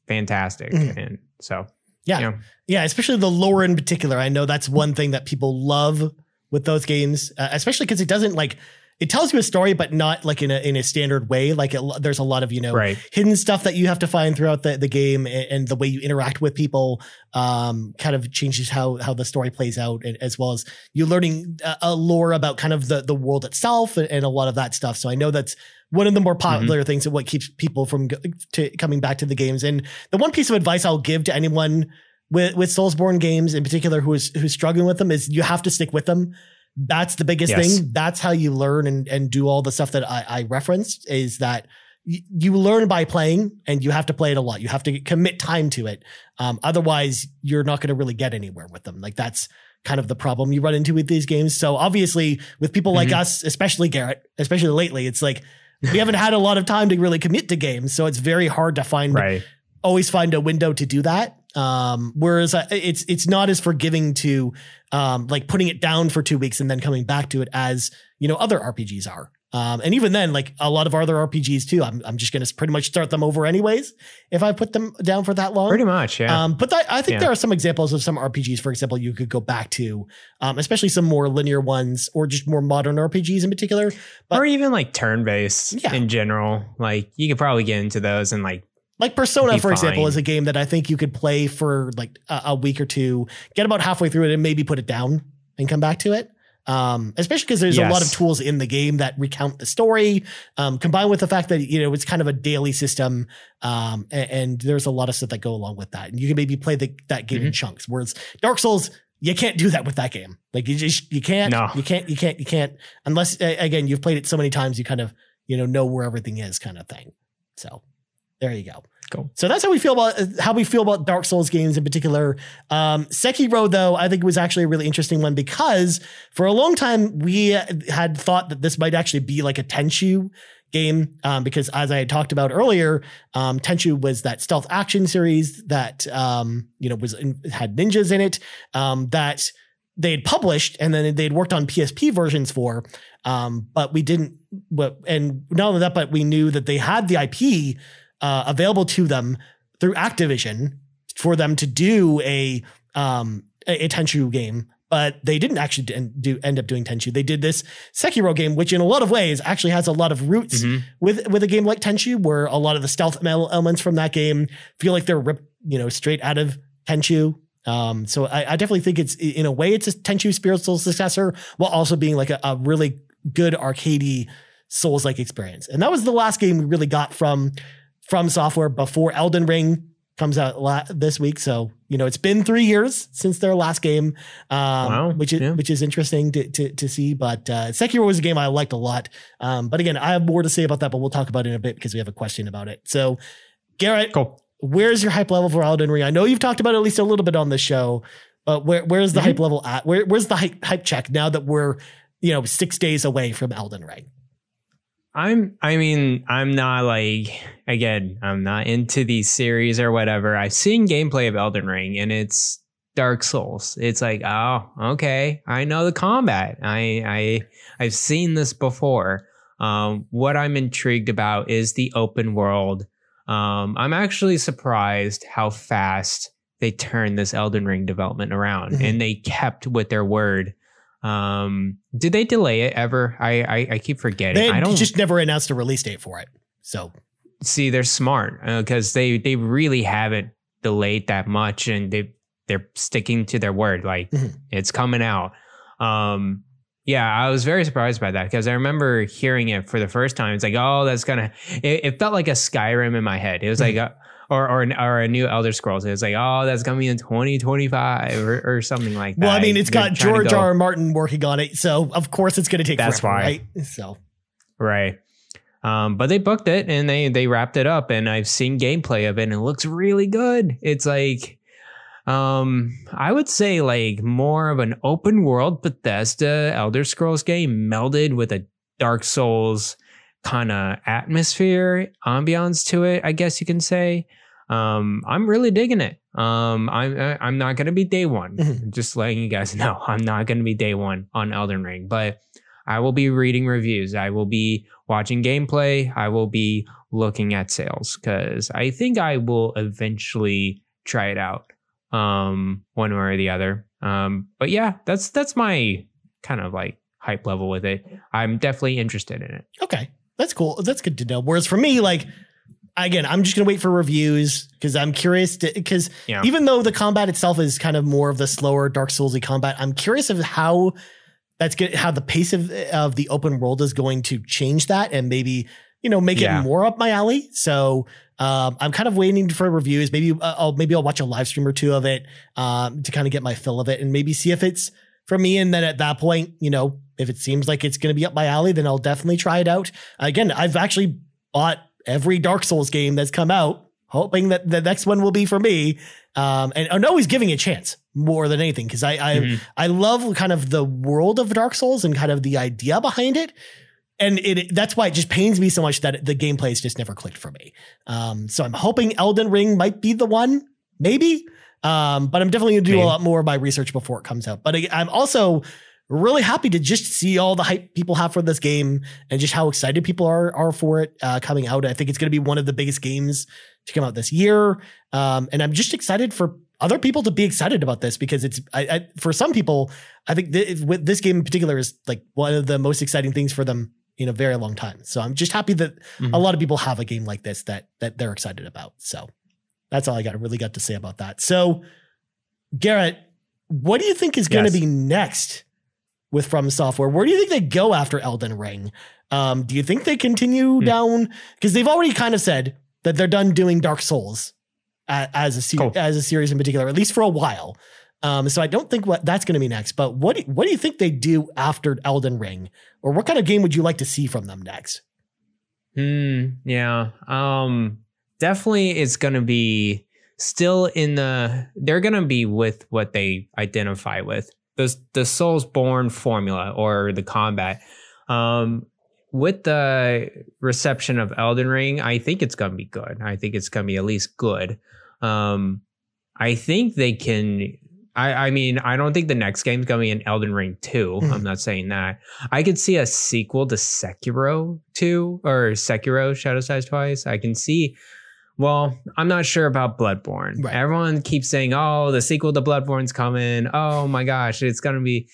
fantastic, Mhm. and so Yeah. Yeah. Yeah, especially the lore in particular. I know that's one thing that people love with those games, uh, especially because it doesn't like it tells you a story, but not like in a in a standard way. Like it, there's a lot of you know Right. hidden stuff that you have to find throughout the, the game, and, and the way you interact with people um, kind of changes how how the story plays out, and, as well as you learning a, a lore about kind of the the world itself and, and a lot of that stuff. So I know that's one of the more popular things and what keeps people from go- to coming back to the games. And the one piece of advice I'll give to anyone with with Soulsborne games in particular who is who's struggling with them is you have to stick with them. That's the biggest Yes. thing. That's how you learn and and do all the stuff that I, I referenced is that y- you learn by playing and you have to play it a lot. You have to commit time to it. Um, otherwise, you're not going to really get anywhere with them. Like that's kind of the problem you run into with these games. So obviously, with people like Mhm. us, especially Garrett, especially lately, it's like we haven't had a lot of time to really commit to games. So it's very hard to find Right. always find a window to do that. Um, whereas uh, it's it's not as forgiving to um, like putting it down for two weeks and then coming back to it as you know other RPGs are. Um, and even then, like a lot of other RPGs too, I'm I'm just gonna pretty much start them over anyways if I put them down for that long. Pretty much, yeah. Um, but that, I think Yeah. there are some examples of some RPGs, for example, you could go back to, um, especially some more linear ones or just more modern RPGs in particular. but- or even like turn based Yeah. in general. Like you could probably get into those and like Like Persona, for example, fine. is a game that I think you could play for like a, a week or two, get about halfway through it, and maybe put it down and come back to it. Um, especially because there's a lot of tools in the game that recount the story, um, combined with the fact that you know it's kind of a daily system, um, and, and there's a lot of stuff that go along with that. And you can maybe play the, that game in chunks. Whereas Dark Souls, you can't do that with that game. Like you just you can't, No. you can't, you can't, you can't unless again you've played it so many times you kind of you know know where everything is, kind of thing. So there you go. Cool. So that's how we feel about how we feel about Dark Souls games in particular. Um, Sekiro, though, I think was actually a really interesting one because for a long time we had thought that this might actually be like a Tenchu game um, because, as I had talked about earlier, um, Tenchu was that stealth action series that um, you know was in, had ninjas in it um, that they had published and then they'd worked on PSP versions for. Um, but we didn't. But and not only that, but we knew that they had the IP uh, available to them through Activision for them to do a um a, a Tenchu game, but they didn't actually do end up doing Tenchu. They did this Sekiro game, which in a lot of ways actually has a lot of roots Mhm. with with a game like Tenchu, where a lot of the stealth elements from that game feel like they're ripped, you know, straight out of Tenchu. Um, so I, I definitely think it's in a way it's a Tenchu spiritual successor, while also being like a, a really good arcadey Souls like experience. And that was the last game we really got from from software before Elden Ring comes out la- this week. So you know it's been three years since their last game, um, Wow. which is Yeah. which is interesting to to, to see. But uh, Sekiro was a game I liked a lot. Um, but again, I have more to say about that, but we'll talk about it in a bit because we have a question about it. So Garrett, cool. where's your hype level for Elden Ring? I know you've talked about it at least a little bit on the show, but where where's the Mhm. hype level at? Where where's the hype hype check now that we're you know six days away from Elden Ring? I'm I mean, I'm not like again, I'm not into these series or whatever. I've seen gameplay of Elden Ring and it's Dark Souls. It's like, oh, okay. I know the combat. I I I've seen this before. Um, what I'm intrigued about is the open world. Um, I'm actually surprised how fast they turned this Elden Ring development around Mhm. and they kept with their word. Um, did they delay it ever? I I, I keep forgetting. They I don't just never announced a release date for it. So see they're smart because they they really haven't delayed that much and they they're sticking to their word like Mhm. it's coming out um yeah i was very surprised by that because i remember hearing it for the first time it's like oh that's gonna it, it felt like a skyrim in my head it was like a or, or, or a new Elder Scrolls. It's like, oh, that's coming in 2025 or, or something like that. well, I mean, it's They're got George go- R. R. Martin working on it, so of course it's going to take That's forever, why. right? So Right. Um, but they booked it and they they wrapped it up and I've seen gameplay of it and it looks really good. It's like um I would say like more of an open world Bethesda Elder Scrolls game melded with a Dark Souls kind of atmosphere, ambiance to it, I guess you can say. Um I'm really digging it. Um I'm I'm not going to be day 1. Mhm. Just letting you guys know. I'm not going to be day 1 on Elden Ring, but I will be reading reviews. I will be watching gameplay. I will be looking at sales because I think I will eventually try it out, um, one way or the other. Um, but yeah, that's that's my kind of like hype level with it, I'm definitely interested in it. Okay, that's cool. That's good to know. Whereas for me, like again, I'm just gonna wait for reviews because I'm curious because Yeah. even though the combat itself is kind of more of the slower Dark Soulsy combat, I'm curious of how that's good how the pace of of the open world is going to change that and maybe you know make Yeah. it more up my alley. So um, I'm kind of waiting for reviews. Maybe uh, I'll maybe I'll watch a live stream or two of it um, to kind of get my fill of it and maybe see if it's for me. And then at that point, you know, if it seems like it's going to be up my alley, then I'll definitely try it out. Again, I've actually bought every Dark Souls game that's come out, hoping that the next one will be for me. Um, and I'm always giving a chance more than anything because I I, Mhm. I love kind of the world of Dark Souls and kind of the idea behind it. And it that's why it just pains me so much that the gameplay has just never clicked for me. Um, so I'm hoping Elden Ring might be the one, maybe. Um, but I'm definitely gonna do Maybe. a lot more of my research before it comes out. But I- I'm also really happy to just see all the hype people have for this game and just how excited people are are for it uh, coming out. I think it's going to be one of the biggest games to come out this year, um, and I'm just excited for other people to be excited about this because it's I, I, for some people. I think th- with this game in particular is like one of the most exciting things for them in a very long time. So I'm just happy that Mhm. a lot of people have a game like this that that they're excited about. So that's all I got really got to say about that. So Garrett, what do you think is going to be next with From Software? Where do you think they go after Elden Ring? Um, do you think they continue Hmm. down because they've already kind of said that they're done doing Dark Souls as a se- Cool. as a series in particular, at least for a while. Um, so I don't think what that's going to be next. But what do, what do you think they do after Elden Ring, or what kind of game would you like to see from them next? Hmm. Yeah. Um. Definitely, it's gonna be still in the. They're gonna be with what they identify with the the Soulsborne formula or the combat. Um. With the reception of Elden Ring, I think it's gonna be good. I think it's gonna be at least good. Um. I think they can. I, I mean, I don't think the next game's gonna be an Elden Ring 2. Mhm. I'm not saying that. I could see a sequel to Sekiro 2 or Sekiro Shadows Die Twice. I can see. Well, I'm not sure about Bloodborne. Right. Everyone keeps saying, "Oh, the sequel to Bloodborne's coming." Oh my gosh, it's gonna be.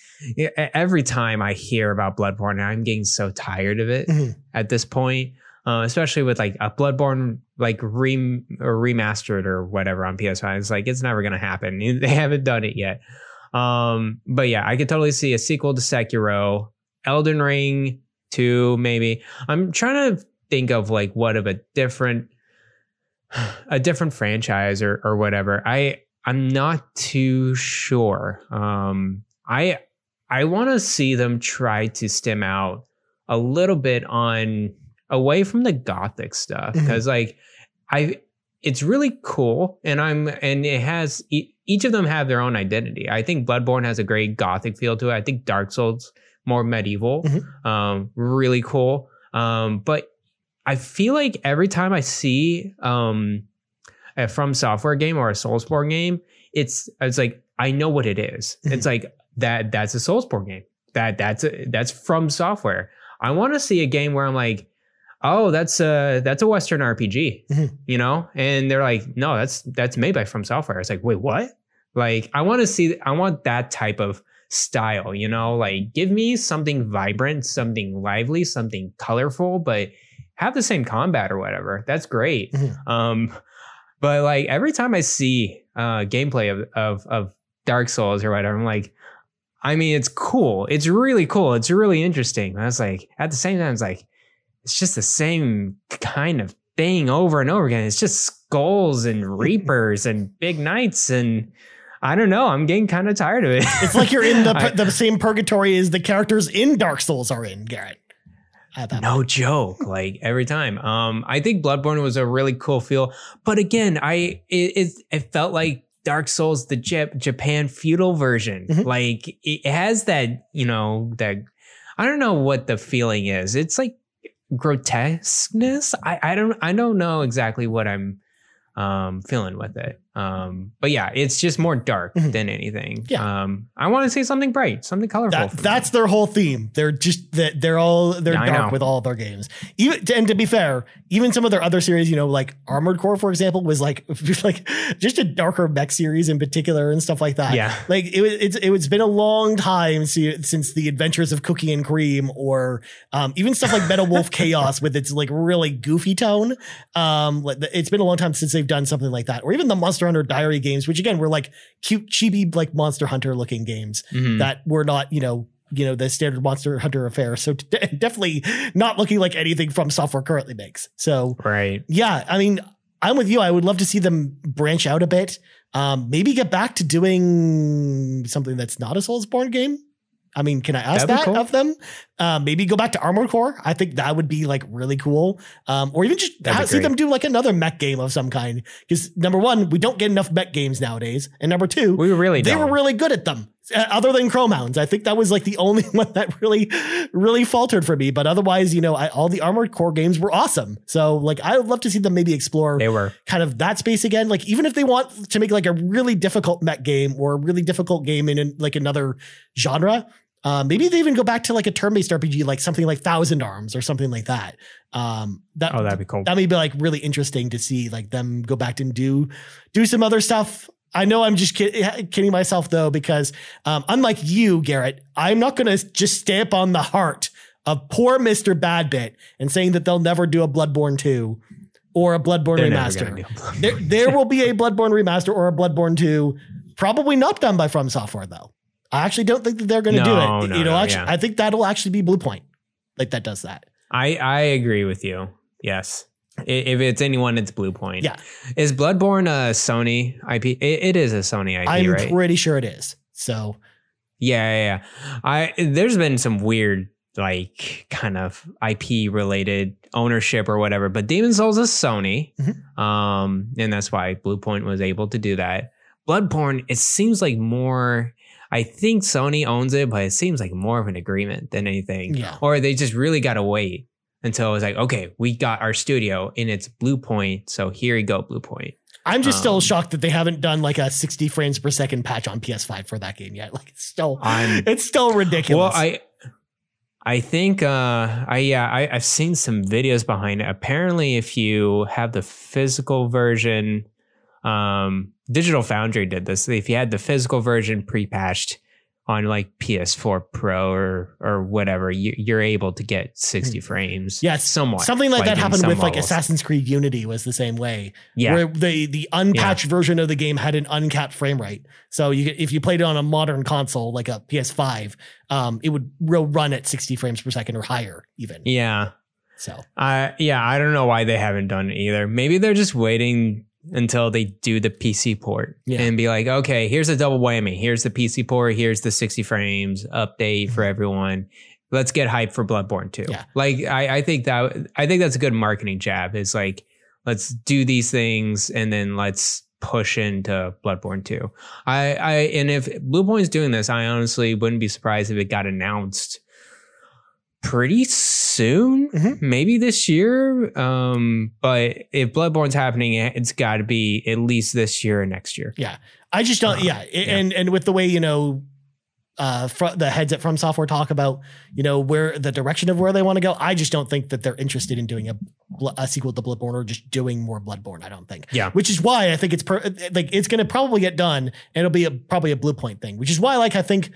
Every time I hear about Bloodborne, I'm getting so tired of it Mhm. at this point. Uh, especially with like a Bloodborne like rem or remastered or whatever on PS5. It's like it's never gonna happen. They haven't done it yet. Um, but yeah, I could totally see a sequel to Sekiro, Elden Ring 2, maybe. I'm trying to think of like what of a different a different franchise or or whatever. I I'm not too sure. Um I I want to see them try to stem out a little bit on away from the gothic stuff because like I it's really cool and I'm and it has each of them have their own identity. I think Bloodborne has a great gothic feel to it. I think Dark Souls more medieval. Mhm. Um really cool. Um but I feel like every time I see um a from software game or a Soulsborne game, it's it's like I know what it is. It's like that that's a Soulsborne game. That that's a, that's from software. I want to see a game where I'm like, oh, that's a that's a Western RPG, Mhm. you know? And they're like, no, that's that's made by From Software. It's like, wait, what? Like, I want to see, I want that type of style, you know? Like, give me something vibrant, something lively, something colorful, but have the same combat or whatever. That's great. Mhm. Um, but like every time I see uh gameplay of of of Dark Souls or whatever, I'm like, I mean, it's cool. It's really cool. It's really interesting. I was like, at the same time, it's like, it's just the same kind of thing over and over again. It's just skulls and reapers and big knights and I don't know. I'm getting kind of tired of it. It's like you're in the I- the same purgatory as the characters in Dark Souls are in, Garrett. At that no joke like every time. Um i think bloodborne was a really cool feel but again i it it, it felt like dark souls the Jap- japan feudal version. Mhm. like it has that you know that i don't know what the feeling is. It's like grotesqueness. I i don't i don't know exactly what i'm um feeling with it Um, but yeah, it's just more dark Mhm. than anything. Yeah. Um, I want to see something bright, something colorful. That, that's their whole theme. They're just that they're all they're Yeah, dark with all of their games. Even and to be fair, even some of their other series, you know, like Armored Core, for example, was like like just a darker mech series in particular and stuff like that. Yeah. like it was it's it's been a long time si- since the Adventures of Cookie and Cream, or um, even stuff like Metal Wolf Chaos with its like really goofy tone. Um, like it's been a long time since they've done something like that, or even the Monster Hunter Diary games, which again were like cute, chibi, like Monster Hunter looking games Mhm. that were not, you know, you know, the standard Monster Hunter affair. So d- definitely not looking like anything from software currently makes. So right. yeah, I mean, I'm with you. I would love to see them branch out a bit. Um, maybe get back to doing something that's not a Soulsborne game. I mean, can I ask that cool. of them? Uh, maybe go back to Armored Core. I think that would be like really cool. Um, or even just ha- see them do like another mech game of some kind. Because number one, we don't get enough mech games nowadays, and number two, We really they don't. were really good at them. Uh, other than Chromehounds, I think that was like the only one that really, really faltered for me. But otherwise, you know, I, all the Armored Core games were awesome. So like, I would love to see them maybe explore they were. kind of that space again. Like, even if they want to make like a really difficult mech game or a really difficult game in, in like another genre, uh, maybe they even go back to like a turn-based RPG, like something like Thousand Arms or something like that. Um, that Oh, that'd be cool. that may be like really interesting to see like them go back and do do some other stuff i know i'm just kid- kidding myself though because um, unlike you garrett i'm not going to just stamp on the heart of poor mr badbit and saying that they'll never do a bloodborne 2 or a bloodborne They're remaster do there, there will be a bloodborne remaster or a bloodborne 2 probably not done by from software though i actually don't think that they're going to do it no, you know no, actually yeah. i think that'll actually be Bluepoint like that does that I I agree with you. Yes. If it's anyone, it's Bluepoint. Yeah. Is Bloodborne a Sony IP? It, it is a Sony IP, i'm right? pretty sure it is so Yeah, yeah, yeah. I there's been some weird like kind of IP related ownership or whatever, but Demon Souls is Sony. Mhm. Um and that's why Bluepoint was able to do that. Bloodborne, it seems like more I think Sony owns it, but it seems like more of an agreement than anything. Yeah. Or they just really got to wait until it was like, okay, we got our studio and it's Bluepoint. so here you go, Bluepoint. I'm just still Um, shocked that they haven't done like a 60 frames per second patch on PS5 for that game yet. Like it's still, I'm- it's still ridiculous. Well, I I think uh I yeah, I, I've seen some videos behind it. Apparently if you have the physical version, um Digital Foundry did this. If you had the physical version pre-patched on like PS4 Pro or or whatever, you, you're able to get 60 frames. Yes, somewhat. Something like, that happened with like. Assassin's Creed Unity was the same way, Yeah. where the the unpatched version of the game had an uncapped frame rate. So you if you played it on a modern console like a PS5, um, it would run at 60 frames per second or higher even. yeah. So Uh, yeah, I don't know why they haven't done it either. Maybe they're just waiting until they do the PC port Yeah. and be like, okay, here's a double whammy. Here's the PC port. Here's the 60 frames update for everyone. Let's get hype for Bloodborne 2. Mm-hmm. Yeah. Like, I, I think that, I think that's a good marketing jab is like, let's do these things and then let's push into Bloodborne 2. I, I, and if Bluepoint's doing this, I honestly wouldn't be surprised if it got announced pretty soon, Mhm. maybe this year. Um, but if Bloodborne's happening, it's got to be at least this year or next year. Yeah, I just don't. Uh, yeah, and and with the way you know, uh, fr- the heads at From Software talk about you know where the direction of where they want to go. I just don't think that they're interested in doing a, a sequel to Bloodborne or just doing more Bloodborne. I don't think. Yeah. Which is why I think it's per- like it's going to probably get done, and it'll be a, probably a Bluepoint thing. Which is why like I think,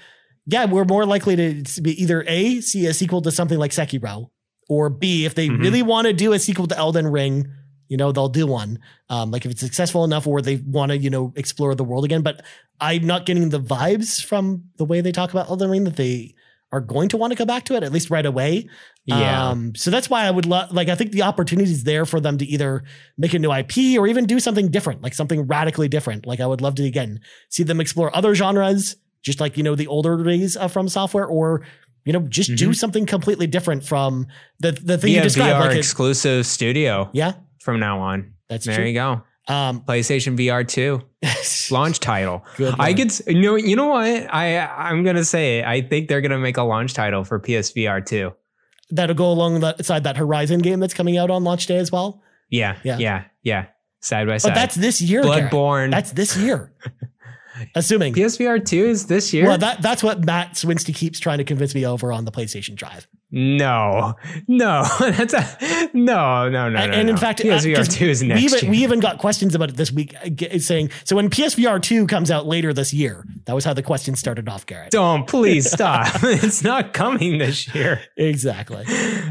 yeah, we're more likely to be either a see a sequel to something like Sekiro, or b if they Mhm. really want to do a sequel to Elden Ring. You know, they'll do one. Um, like if it's successful enough or they want to, you know, explore the world again. But I'm not getting the vibes from the way they talk about Elden Ring that they are going to want to go back to it, at least right away. Yeah. Um, so that's why I would love, like, I think the opportunity is there for them to either make a new IP or even do something different, like something radically different. Like, I would love to, again, see them explore other genres, just like, you know, the older days uh, from software, or, you know, just do something completely different from the, the thing Be you described. VR Like, it- exclusive studio yeah, from now on. that's there true. you go. Um, PlayStation VR 2 launch title. I could, you know, you know what? I I'm gonna say it. I think they're gonna make a launch title for PSVR 2. that'll go alongside that Horizon game that's coming out on launch day as well. Yeah, Yeah. yeah, yeah, side by side. But that's this year. Garrett. Bloodborne. That's this year. Assuming. PSVR 2 is this year? Well, that, that's what Matt Swinsky keeps trying to convince me over on the PlayStation Drive. no, no, that's a no, no, no, and, no. and in no. fact, PSVR 2 is we next even, year. we even got questions about it this week, uh, saying so when PSVR two comes out later this year. That was how the question started off, Garrett. Don't please stop. it's not coming this year. Exactly.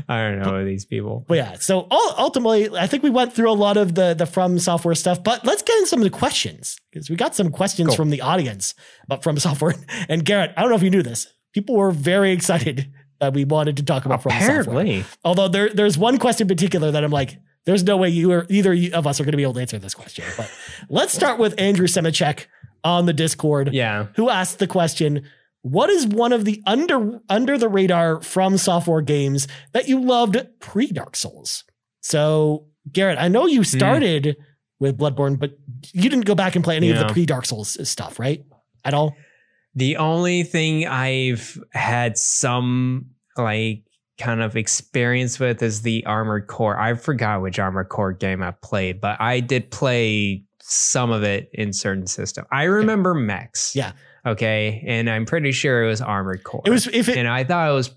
I don't know these people. But yeah, so ultimately, I think we went through a lot of the the From Software stuff. But let's get in some of the questions because we got some questions Cool. from the audience about From Software. And Garrett, I don't know if you knew this. People were very excited that we wanted to talk about From Software. Although there, there's one question in particular that I'm like, there's no way you or either of us are going to be able to answer this question. But let's start with Andrew Semachek on the Discord, yeah. who asked the question: What is one of the under under the radar from software games that you loved pre Dark Souls? So Garrett, I know you Hmm. started with Bloodborne, but you didn't go back and play any of the pre Dark Souls stuff, right? At all? The only thing I've had some like kind of experience with is the Armored Core. I forgot which Armored Core game I played, but I did play some of it in certain system. I remember mechs. Yeah. Okay. And I'm pretty sure it was Armored Core. It was if it and I thought it was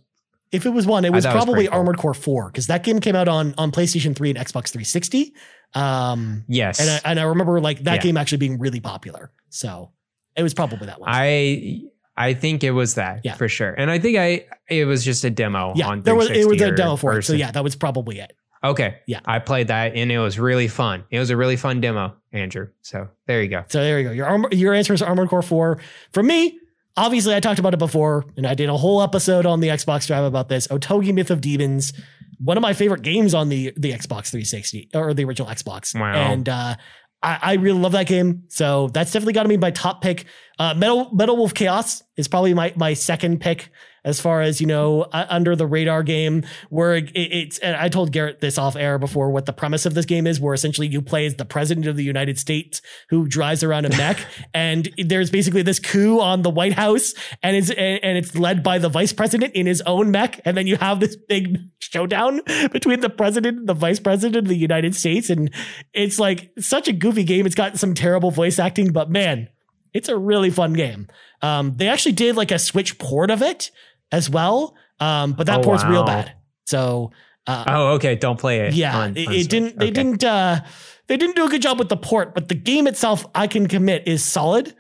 if it was one, it was it was probably cool. Armored Core 4 because that game came out on on PlayStation 3 and Xbox 360. Um, yes. and I, and I remember like that Yeah. game actually being really popular. So it was probably that one. I I think it was that Yeah. for sure. And I think I it was just a demo yeah, on there was it was a demo for or it. So yeah, that was probably it. Okay. Yeah. I played that and it was really fun. It was a really fun demo, Andrew. So there you go. So there you go. Your armor, your answer is Armored Core 4. For me, obviously I talked about it before, and I did a whole episode on the Xbox Drive about this. Otogi Myth of Demons, one of my favorite games on the the Xbox 360 or the original Xbox. Wow. And uh I, I really love that game. So that's definitely got to be my top pick. Uh, Metal Metal Wolf Chaos is probably my my second pick as far as you know uh, under the radar game where it, it's and I told Garrett this off air before what the premise of this game is where essentially you play as the president of the United States who drives around a mech and there's basically this coup on the White House and it's and it's led by the vice president in his own mech and then you have this big showdown between the president and the vice president of the United States and it's like such a goofy game. It's got some terrible voice acting but man it's a really fun game. Um they actually did like a switch port of it as well um but that Oh, port's real bad so uh, Oh, okay. Don't play it. yeah, on- it, on it didn't. They Okay. didn't. uh They didn't do a good job with the port, but the game itself, I can commit, is solid.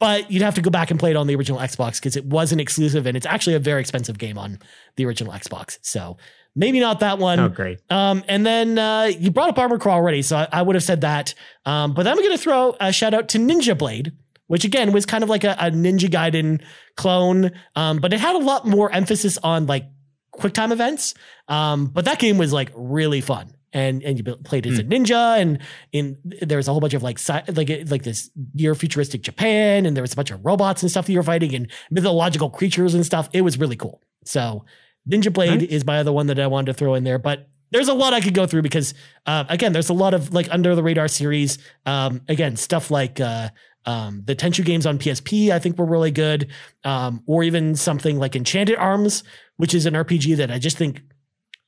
But you'd have to go back and play it on the original Xbox because it wasn't exclusive, and it's actually a very expensive game on the original Xbox. So maybe not that one. Oh, great. Um, and then uh, you brought up Armor Core already, so I, I would have said that. Um, but then I'm going to throw a shout out to Ninja Blade, which again was kind of like a, a Ninja Gaiden clone, um, but it had a lot more emphasis on like quick time events. Um, but that game was like really fun. And, and you played as a ninja, and in there was a whole bunch of like sci- like like this near futuristic Japan, and there was a bunch of robots and stuff that you were fighting, and mythological creatures and stuff. It was really cool. So Ninja Blade Nice. is my other one that I wanted to throw in there, but there's a lot I could go through because uh, again, there's a lot of like under the radar series. Um, again, stuff like uh, um, the Tenchu games on PSP, I think were really good, um, or even something like Enchanted Arms, which is an RPG that I just think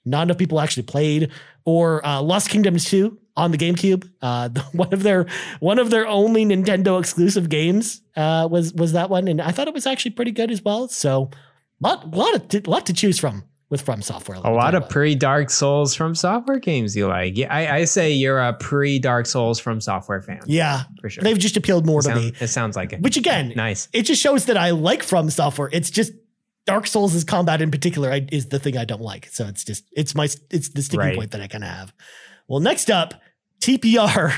not enough people actually played, or uh, Lost Kingdoms 2 on the GameCube. Uh, the- one of their one of their only Nintendo exclusive games uh, was was that one, and I thought it was actually pretty good as well. So, lot lot of lot to choose from with From Software. A lot of what. pre Dark Souls from software games you like. Yeah, I, I say you're a pre Dark Souls from software fan. yeah, for sure. they've just appealed more it, to sound- me. it sounds like it. Which again, nice. it just shows that I like From Software. It's just Dark Souls' combat in particular I, is the thing I don't like. So it's just it's my it's the sticking Right. point that I kind of have. Well, next up, TPR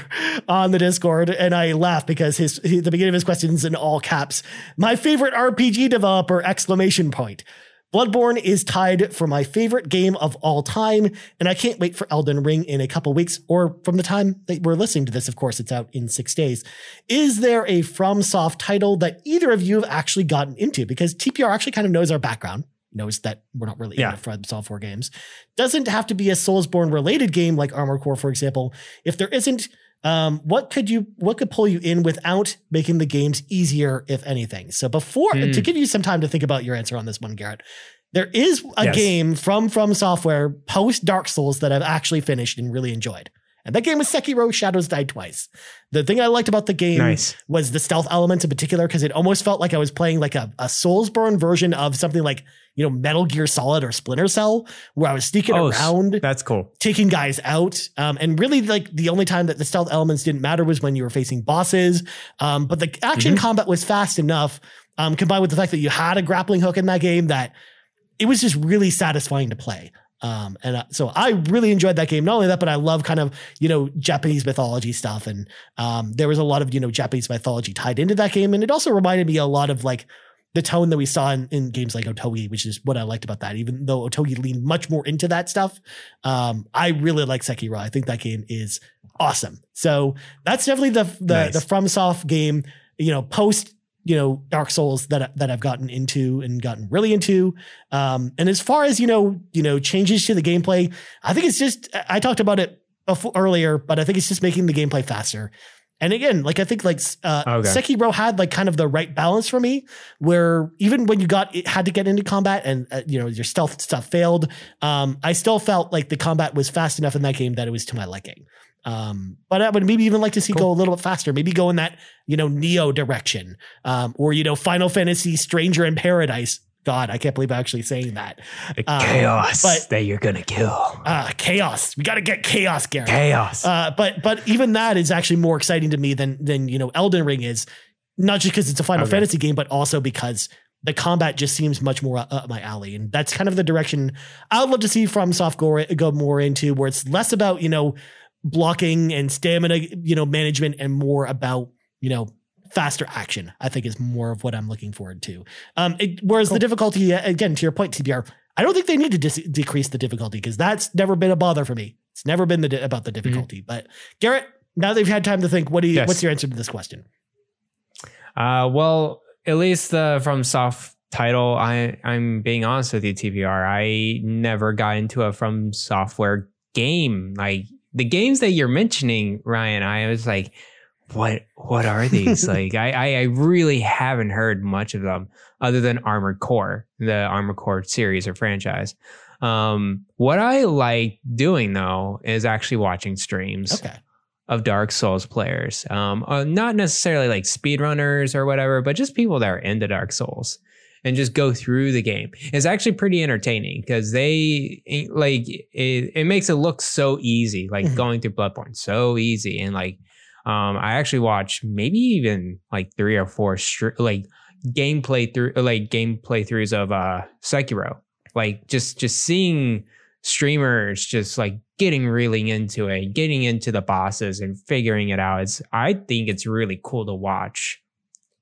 on the Discord, and I laugh because his he, the beginning of his questions in all caps. My favorite RPG developer! Exclamation point. Bloodborne is tied for my favorite game of all time, and I can't wait for Elden Ring in a couple weeks, or from the time that we're listening to this. Of course, it's out in six days. Is there a FromSoft title that either of you have actually gotten into? Because TPR actually kind of knows our background, knows that we're not really Yeah. into From Software games. Doesn't have to be a Soulsborne related game like Armor Core, for example. If there isn't, um, what could you what could pull you in without making the games easier, if anything? So before Hmm. to give you some time to think about your answer on this one, Garrett, there is a Yes. game from From Software post Dark Souls that I've actually finished and really enjoyed. And that game was Sekiro Shadows Die Twice. The thing I liked about the game Nice. was the stealth elements in particular, because it almost felt like I was playing like a, a Soulsborne version of something like, you know, Metal Gear Solid or Splinter Cell, where I was sneaking Oh, around That's cool. taking guys out. Um, and really, like the only time that the stealth elements didn't matter was when you were facing bosses. Um, but the action Mhm. combat was fast enough, um, combined with the fact that you had a grappling hook in that game, that it was just really satisfying to play. Um, and uh, so I really enjoyed that game. Not only that, but I love kind of you know Japanese mythology stuff, and um, there was a lot of you know Japanese mythology tied into that game, and it also reminded me a lot of like the tone that we saw in, in games like Otogi, which is what I liked about that. Even though Otogi leaned much more into that stuff, um, I really like Sekiro. I think that game is awesome. So that's definitely the the, Nice. the FromSoft game. You know, post you know Dark Souls that that I've gotten into and gotten really into. Um, and as far as you know, you know changes to the gameplay, I think it's just I talked about it earlier, but I think it's just making the gameplay faster. And again, like I think like uh, Okay. Sekiro had like kind of the right balance for me, where even when you got it had to get into combat and uh, you know your stealth stuff failed, um, I still felt like the combat was fast enough in that game that it was to my liking. Um, but I would maybe even like to see Cool. go a little bit faster, maybe go in that you know Nioh direction, um, or you know Final Fantasy Stranger in Paradise. God, I can't believe I'm actually saying that. Um, chaos but- that you're gonna kill. Uh, chaos. We got to get chaos, Garrett. Chaos. Uh, but but even that is actually more exciting to me than than you know Elden Ring is, not just because it's a Final Okay. Fantasy game, but also because the combat just seems much more up my alley, and that's kind of the direction I would love to see FromSoft go go more into, where it's less about you know blocking and stamina, you know management, and more about you know faster action. I think is more of what I'm looking forward to. Um, it, whereas the difficulty, uh, again, to your point, TBR, I don't think they need to dis- decrease the difficulty because that's never been a bother for me. It's never been the di- about the difficulty. But Garrett, now that you've had time to think, what do you? Yes. What's your answer to this question? Uh, well, at least the from soft title, I I'm being honest with you, TBR. I never got into a from software game. Like the games that you're mentioning, Ryan, I was like, what what are these? like I, I I really haven't heard much of them other than Armored Core, the Armored Core series or franchise. Um, what I like doing though is actually watching streams Okay. of Dark Souls players. Um, uh, not necessarily like speedrunners or whatever, but just people that are into Dark Souls and just go through the game. It's actually pretty entertaining because they eh, like it, it makes it look so easy, like Mhm. going through Bloodborne, so easy. And like, um, I actually watched maybe even like three or four str- like gameplay through like gameplay throughs of uh Sekiro. Like just just seeing streamers just like getting really into it, getting into the bosses and figuring it out. It's I think it's really cool to watch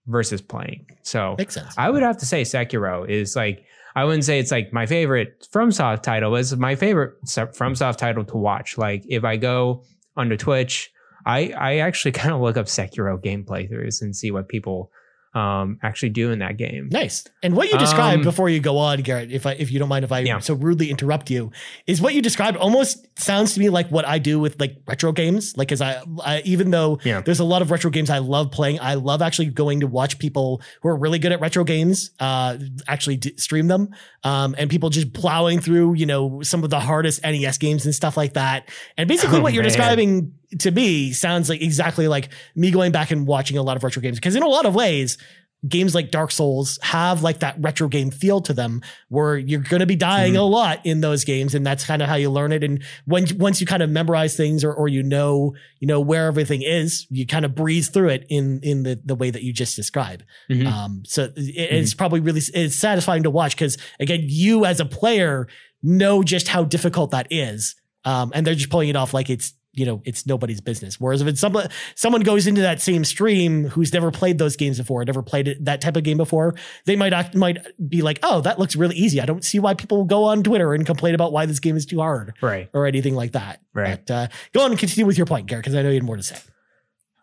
versus playing. So Makes sense. I would have to say Sekiro is like I wouldn't say it's like my favorite FromSoft title. It's my favorite FromSoft title to watch. Like if I go onto Twitch, I I actually kind of look up Sekiro gameplay throughs and see what people um actually do in that game. Nice. And what you described Um, before you go on, Garrett, if I if you don't mind if I Yeah. so rudely interrupt you, is what you described almost sounds to me like what I do with like retro games. Like as I, I even though Yeah. there's a lot of retro games I love playing, I love actually going to watch people who are really good at retro games uh actually d- stream them. Um and people just plowing through, you know, some of the hardest NES games and stuff like that. And basically Oh, what you're man. describing to me sounds like exactly like me going back and watching a lot of retro games. Because in a lot of ways games like Dark Souls have like that retro game feel to them where you're going to be dying Mhm. a lot in those games and that's kind of how you learn it. And when once you kind of memorize things or, or you know you know where everything is you kind of breeze through it in in the the way that you just described. Mhm. um so it, it's probably really it's satisfying to watch because again you as a player know just how difficult that is. Um and they're just pulling it off like it's you know it's nobody's business whereas if it's someone someone goes into that same stream who's never played those games before never played it, that type of game before they might act, might be like oh that looks really easy i don't see why people go on twitter and complain about why this game is too hard Right. or anything like that Right. but uh go on and continue with your point garrett because i know you had more to say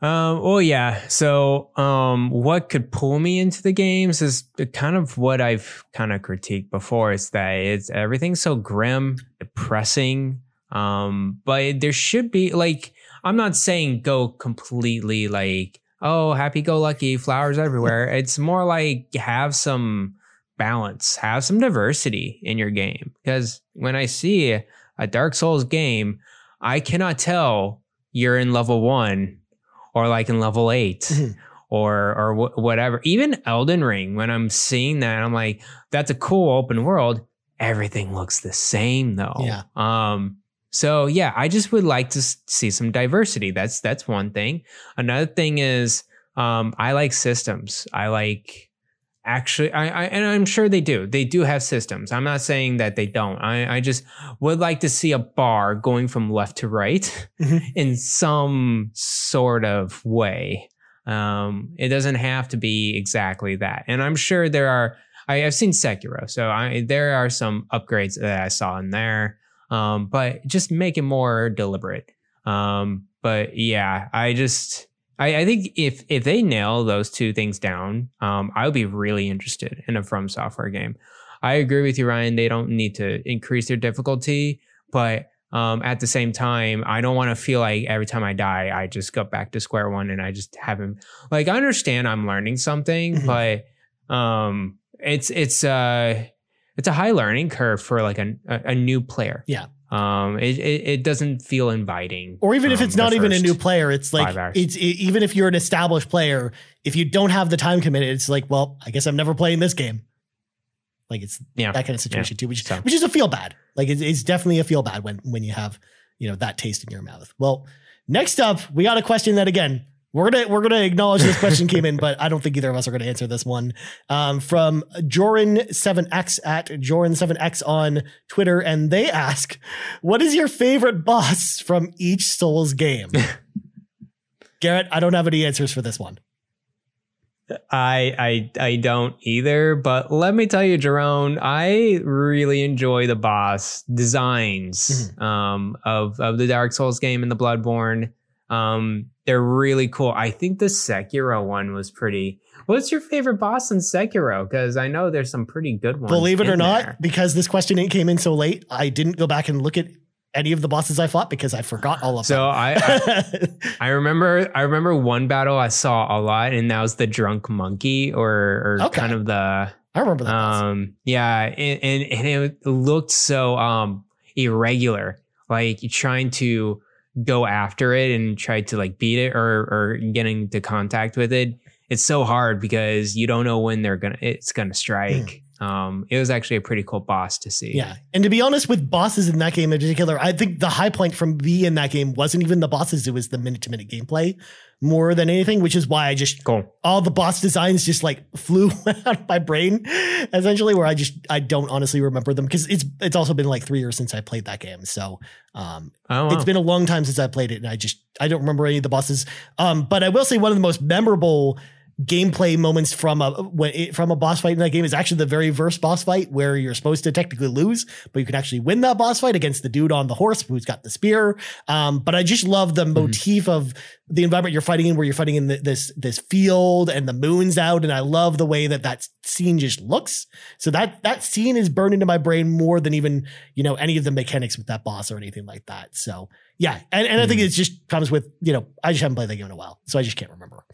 Um, well, yeah. So, um, what could pull me into the games is kind of what I've kind of critiqued before. Is that it's everything's so grim, depressing. Um, but there should be like I'm not saying go completely like oh happy go lucky flowers everywhere. it's more like have some balance, have some diversity in your game. Because when I see a Dark Souls game, I cannot tell you're in level one or like in level 8 Mhm. or or wh- whatever. Even Elden Ring, when I'm seeing that, I'm like, that's a cool open world. Everything looks the same though. Yeah. Um. So yeah, I just would like to see some diversity. That's that's one thing. Another thing is, um, I like systems. I like actually I, I and i'm sure they do they do have systems i'm not saying that they don't i, I just would like to see a bar going from left to right Mhm. in some sort of way um it doesn't have to be exactly that and i'm sure there are I, i've seen sekiro so I, there are some upgrades that i saw in there um but just make it more deliberate um but yeah i just I, I think if if they nail those two things down, um, I would be really interested in a From Software game. I agree with you, Ryan. They don't need to increase their difficulty, but um, at the same time, I don't want to feel like every time I die, I just go back to square one and I just haven't. Like, I understand I'm learning something, Mhm. but um, it's it's uh it's a high learning curve for like a a, new player. Yeah. Um, it, it it doesn't feel inviting. Or even if um, it's not even a new player, it's like it's e even if you're an established player, if you don't have the time committed, it's like, well, I guess I'm never playing this game. Like it's Yeah. that kind of situation too, which So- which is a feel bad. Like it's, it's definitely a feel bad when when you have you know that taste in your mouth. Well, next up, we got a question that again we're gonna we're gonna acknowledge this question came in, but I don't think either of us are gonna answer this one. Um, from Joran7x at Joran7x on Twitter, and they ask, "What is your favorite boss from each Souls game?" Garrett, I don't have any answers for this one. I I I don't either, but let me tell you, Jerome, I really enjoy the boss designs um, of of the Dark Souls game and the Bloodborne. Um, they're really cool. I think the Sekiro one was pretty. What's your favorite boss in Sekiro? Because I know there's some pretty good ones. Believe it or not, there. because this question came in so late, I didn't go back and look at any of the bosses I fought because I forgot all of them. So I, I. I remember I remember one battle I saw a lot, and that was the drunk monkey, or or Okay. kind of the I remember that. boss. um yeah and, and and it looked so um irregular like you're trying to go after it and try to like beat it or or get into contact with it it's so hard because you don't know when they're gonna it's gonna strike um it was actually a pretty cool boss to see Yeah. And to be honest, with bosses in that game in particular, I think the high point from me in that game wasn't even the bosses, it was the minute to minute gameplay more than anything, which is why I just cool all the boss designs just like flew out of my brain essentially where I just I don't honestly remember them because it's it's also been like three years since I played that game. So um oh wow. it's been a long time since I played it and I just I don't remember any of the bosses. Um but I will say one of the most memorable gameplay moments from a when it, from a boss fight in that game is actually the very first boss fight where you're supposed to technically lose, but you can actually win that boss fight against the dude on the horse who's got the spear. Um, but I just love the motif of the environment you're fighting in, where you're fighting in the, this this field and the moon's out, and I love the way that that scene just looks. So that that scene is burned into my brain more than even you know any of the mechanics with that boss or anything like that. So yeah, and, and I think Mhm. it just comes with you know I just haven't played that game in a while, so I just can't remember.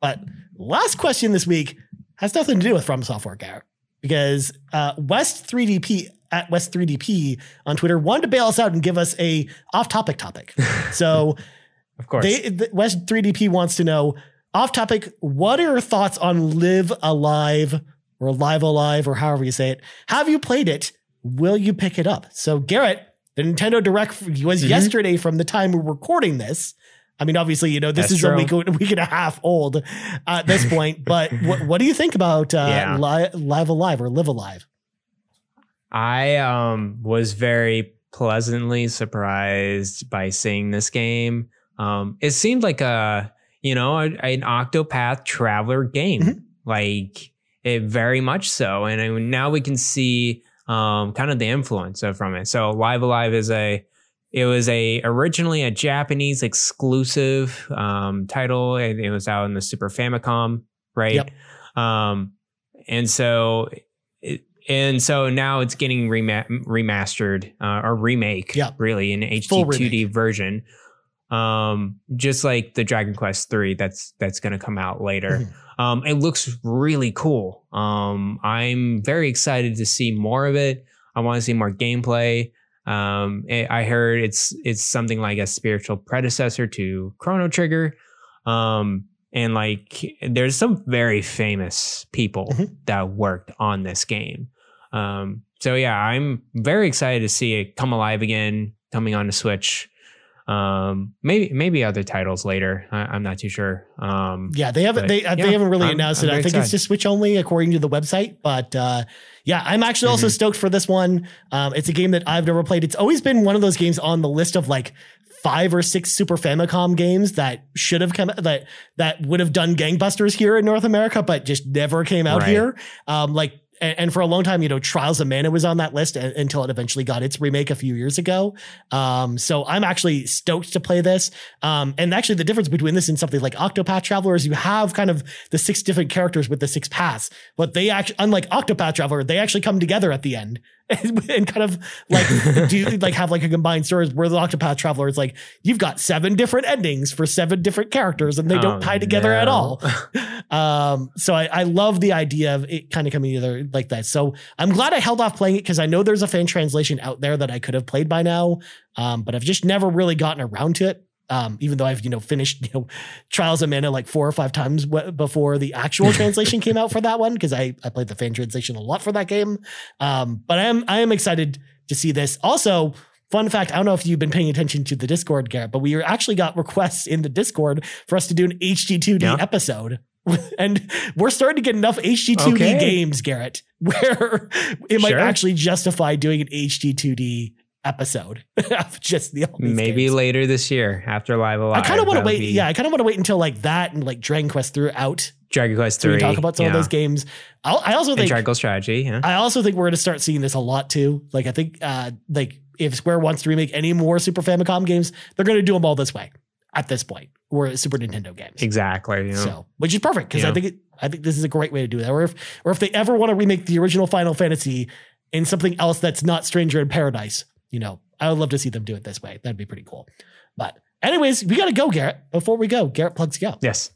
But last question this week has nothing to do with From Software, Garrett, because uh, West 3DP at West 3DP on Twitter wanted to bail us out and give us a off-topic topic. So of course they the, West 3DP wants to know off-topic. What are your thoughts on Live Alive or Live Alive or however you say it? Have you played it? Will you pick it up? So Garrett, the Nintendo Direct was Mhm. yesterday from the time we're recording this. I mean, obviously, you know, this That's is a true. week, a week and a half old at this point. But what, what do you think about uh, Yeah. Li- Live Alive or Live Alive? I um was very pleasantly surprised by seeing this game. Um, it seemed like a you know a, an Octopath Traveler game, Mhm. like it very much so. And I, now we can see um kind of the influence of, from it. So Live Alive is a it was a originally a Japanese exclusive um, title. and It was out in the Super Famicom, right? Yep. Um, and so, it, and so now it's getting rema- remastered uh, or remake, Yep. really in HD 2D version. Um, just like the Dragon Quest three that's that's going to come out later. Mhm. Um, it looks really cool. Um, I'm very excited to see more of it. I want to see more gameplay. Um, I heard it's it's something like a spiritual predecessor to Chrono Trigger. Um, and like there's some very famous people Mhm. that worked on this game. Um, so yeah, I'm very excited to see it come alive again, coming on the Switch. Um, maybe maybe other titles later. I, I'm not too sure. Um, Yeah, they haven't they yeah, they haven't really I'm- announced I'm it. I think it's just Switch only according to the website. But uh, yeah, I'm actually also Mhm. stoked for this one. Um, it's a game that I've never played. It's always been one of those games on the list of like five or six Super Famicom games that should have come that that would have done gangbusters here in North America, but just never came out Right. here. Um, like and, for a long time, you know, Trials of Mana was on that list until it eventually got its remake a few years ago. Um, so I'm actually stoked to play this. Um, and actually, the difference between this and something like Octopath Traveler is you have kind of the six different characters with the six paths, but they actually, unlike Octopath Traveler, they actually come together at the end and, kind of like do like have like a combined story. Where the Octopath Traveler is like you've got seven different endings for seven different characters, and they don't Oh, tie together at all. Um, so I, I love the idea of it kind of coming together like that. So I'm glad I held off playing it because I know there's a fan translation out there that I could have played by now. Um, but I've just never really gotten around to it. Um, even though I've, you know, finished, you know, Trials of Mana like four or five times w- before the actual translation came out for that one, because I, I played the fan translation a lot for that game. Um, but I am, I am excited to see this. Also, fun fact, I don't know if you've been paying attention to the Discord, Garrett, but we actually got requests in the Discord for us to do an HD2D Yeah. episode. And we're starting to get enough HD2D Okay. games, Garrett, where it might Sure. actually justify doing an HD2D episode of just the all these maybe games. later this year after Live A Live. I kind of want to wait. be Yeah, I kind of want to wait until like that and like Dragon Quest throughout Dragon Quest so we Three. talk about some of those games. I'll, I also And think Triangle Strategy. Yeah. I also think we're going to start seeing this a lot too. Like I think uh like if Square wants to remake any more Super Famicom games, they're going to do them all this way at this point. Or Super Nintendo games. Exactly. You know? So, which is perfect because I think it, I think this is a great way to do that. Or if or if they ever want to remake the original Final Fantasy in something else that's not Stranger in Paradise, you know, I would love to see them do it this way. That'd be pretty cool. But anyways, we got to go, Garrett. Before we go, Garrett plugs go. Yes.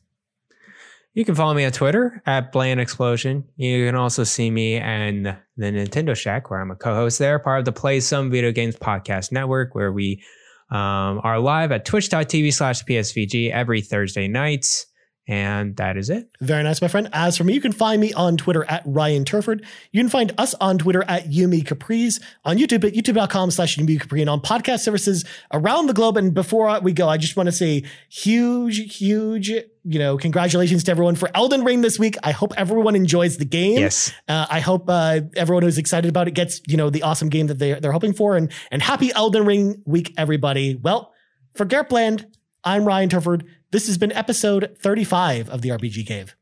You can follow me on Twitter at Bland Explosion. You can also see me and the Nintendo Shack, where I'm a co-host there, part of the Play Some Video Games Podcast Network, where we um, are live at twitch.tv slash PSVG every Thursday nights. And that is it. Very nice, my friend. As for me, you can find me on Twitter at Ryan Turford. You can find us on Twitter at Yumi Capriz, on YouTube at youtube.com slash YouMeCapri, and on podcast services around the globe. And before we go, I just want to say huge, huge, you know, congratulations to everyone for Elden Ring this week. I hope everyone enjoys the game. Yes. Uh, I hope uh, everyone who's excited about it gets, you know, the awesome game that they, they're hoping for. And, and happy Elden Ring week, everybody. Well, for Garrett Bland, I'm Ryan Turford. This has been episode 35 of the RPG Cave,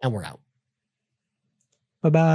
and we're out. Bye bye.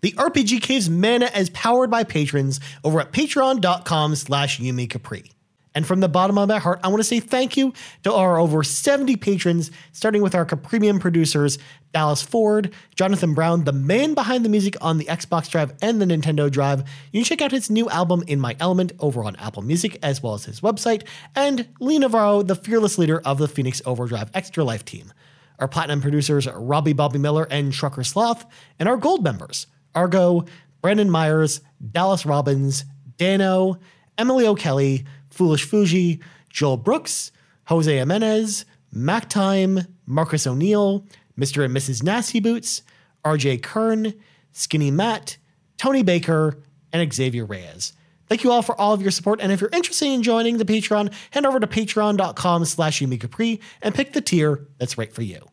The RPG Cave's mana is powered by patrons over at patreon.com slash YouMeCapri. And from the bottom of my heart, I want to say thank you to our over 70 patrons, starting with our Capremium producers, Dallas Ford, Jonathan Brown, the man behind the music on the Xbox Drive and the Nintendo Drive. You can check out his new album, In My Element, over on Apple Music, as well as his website, and Lee Navarro, the fearless leader of the Phoenix Overdrive Extra Life team. Our platinum producers Robbie Bobby Miller and Trucker Sloth, and our gold members, Argo, Brandon Myers, Dallas Robbins, Dano, Emily O'Kelly, Foolish Fuji, Joel Brooks, Jose Jimenez, Mac Time, Marcus O'Neill, Mr. and Mrs. Nasty Boots, RJ Kern, Skinny Matt, Tony Baker, and Xavier Reyes. Thank you all for all of your support. And if you're interested in joining the Patreon, head over to patreon.com slash Capri and pick the tier that's right for you.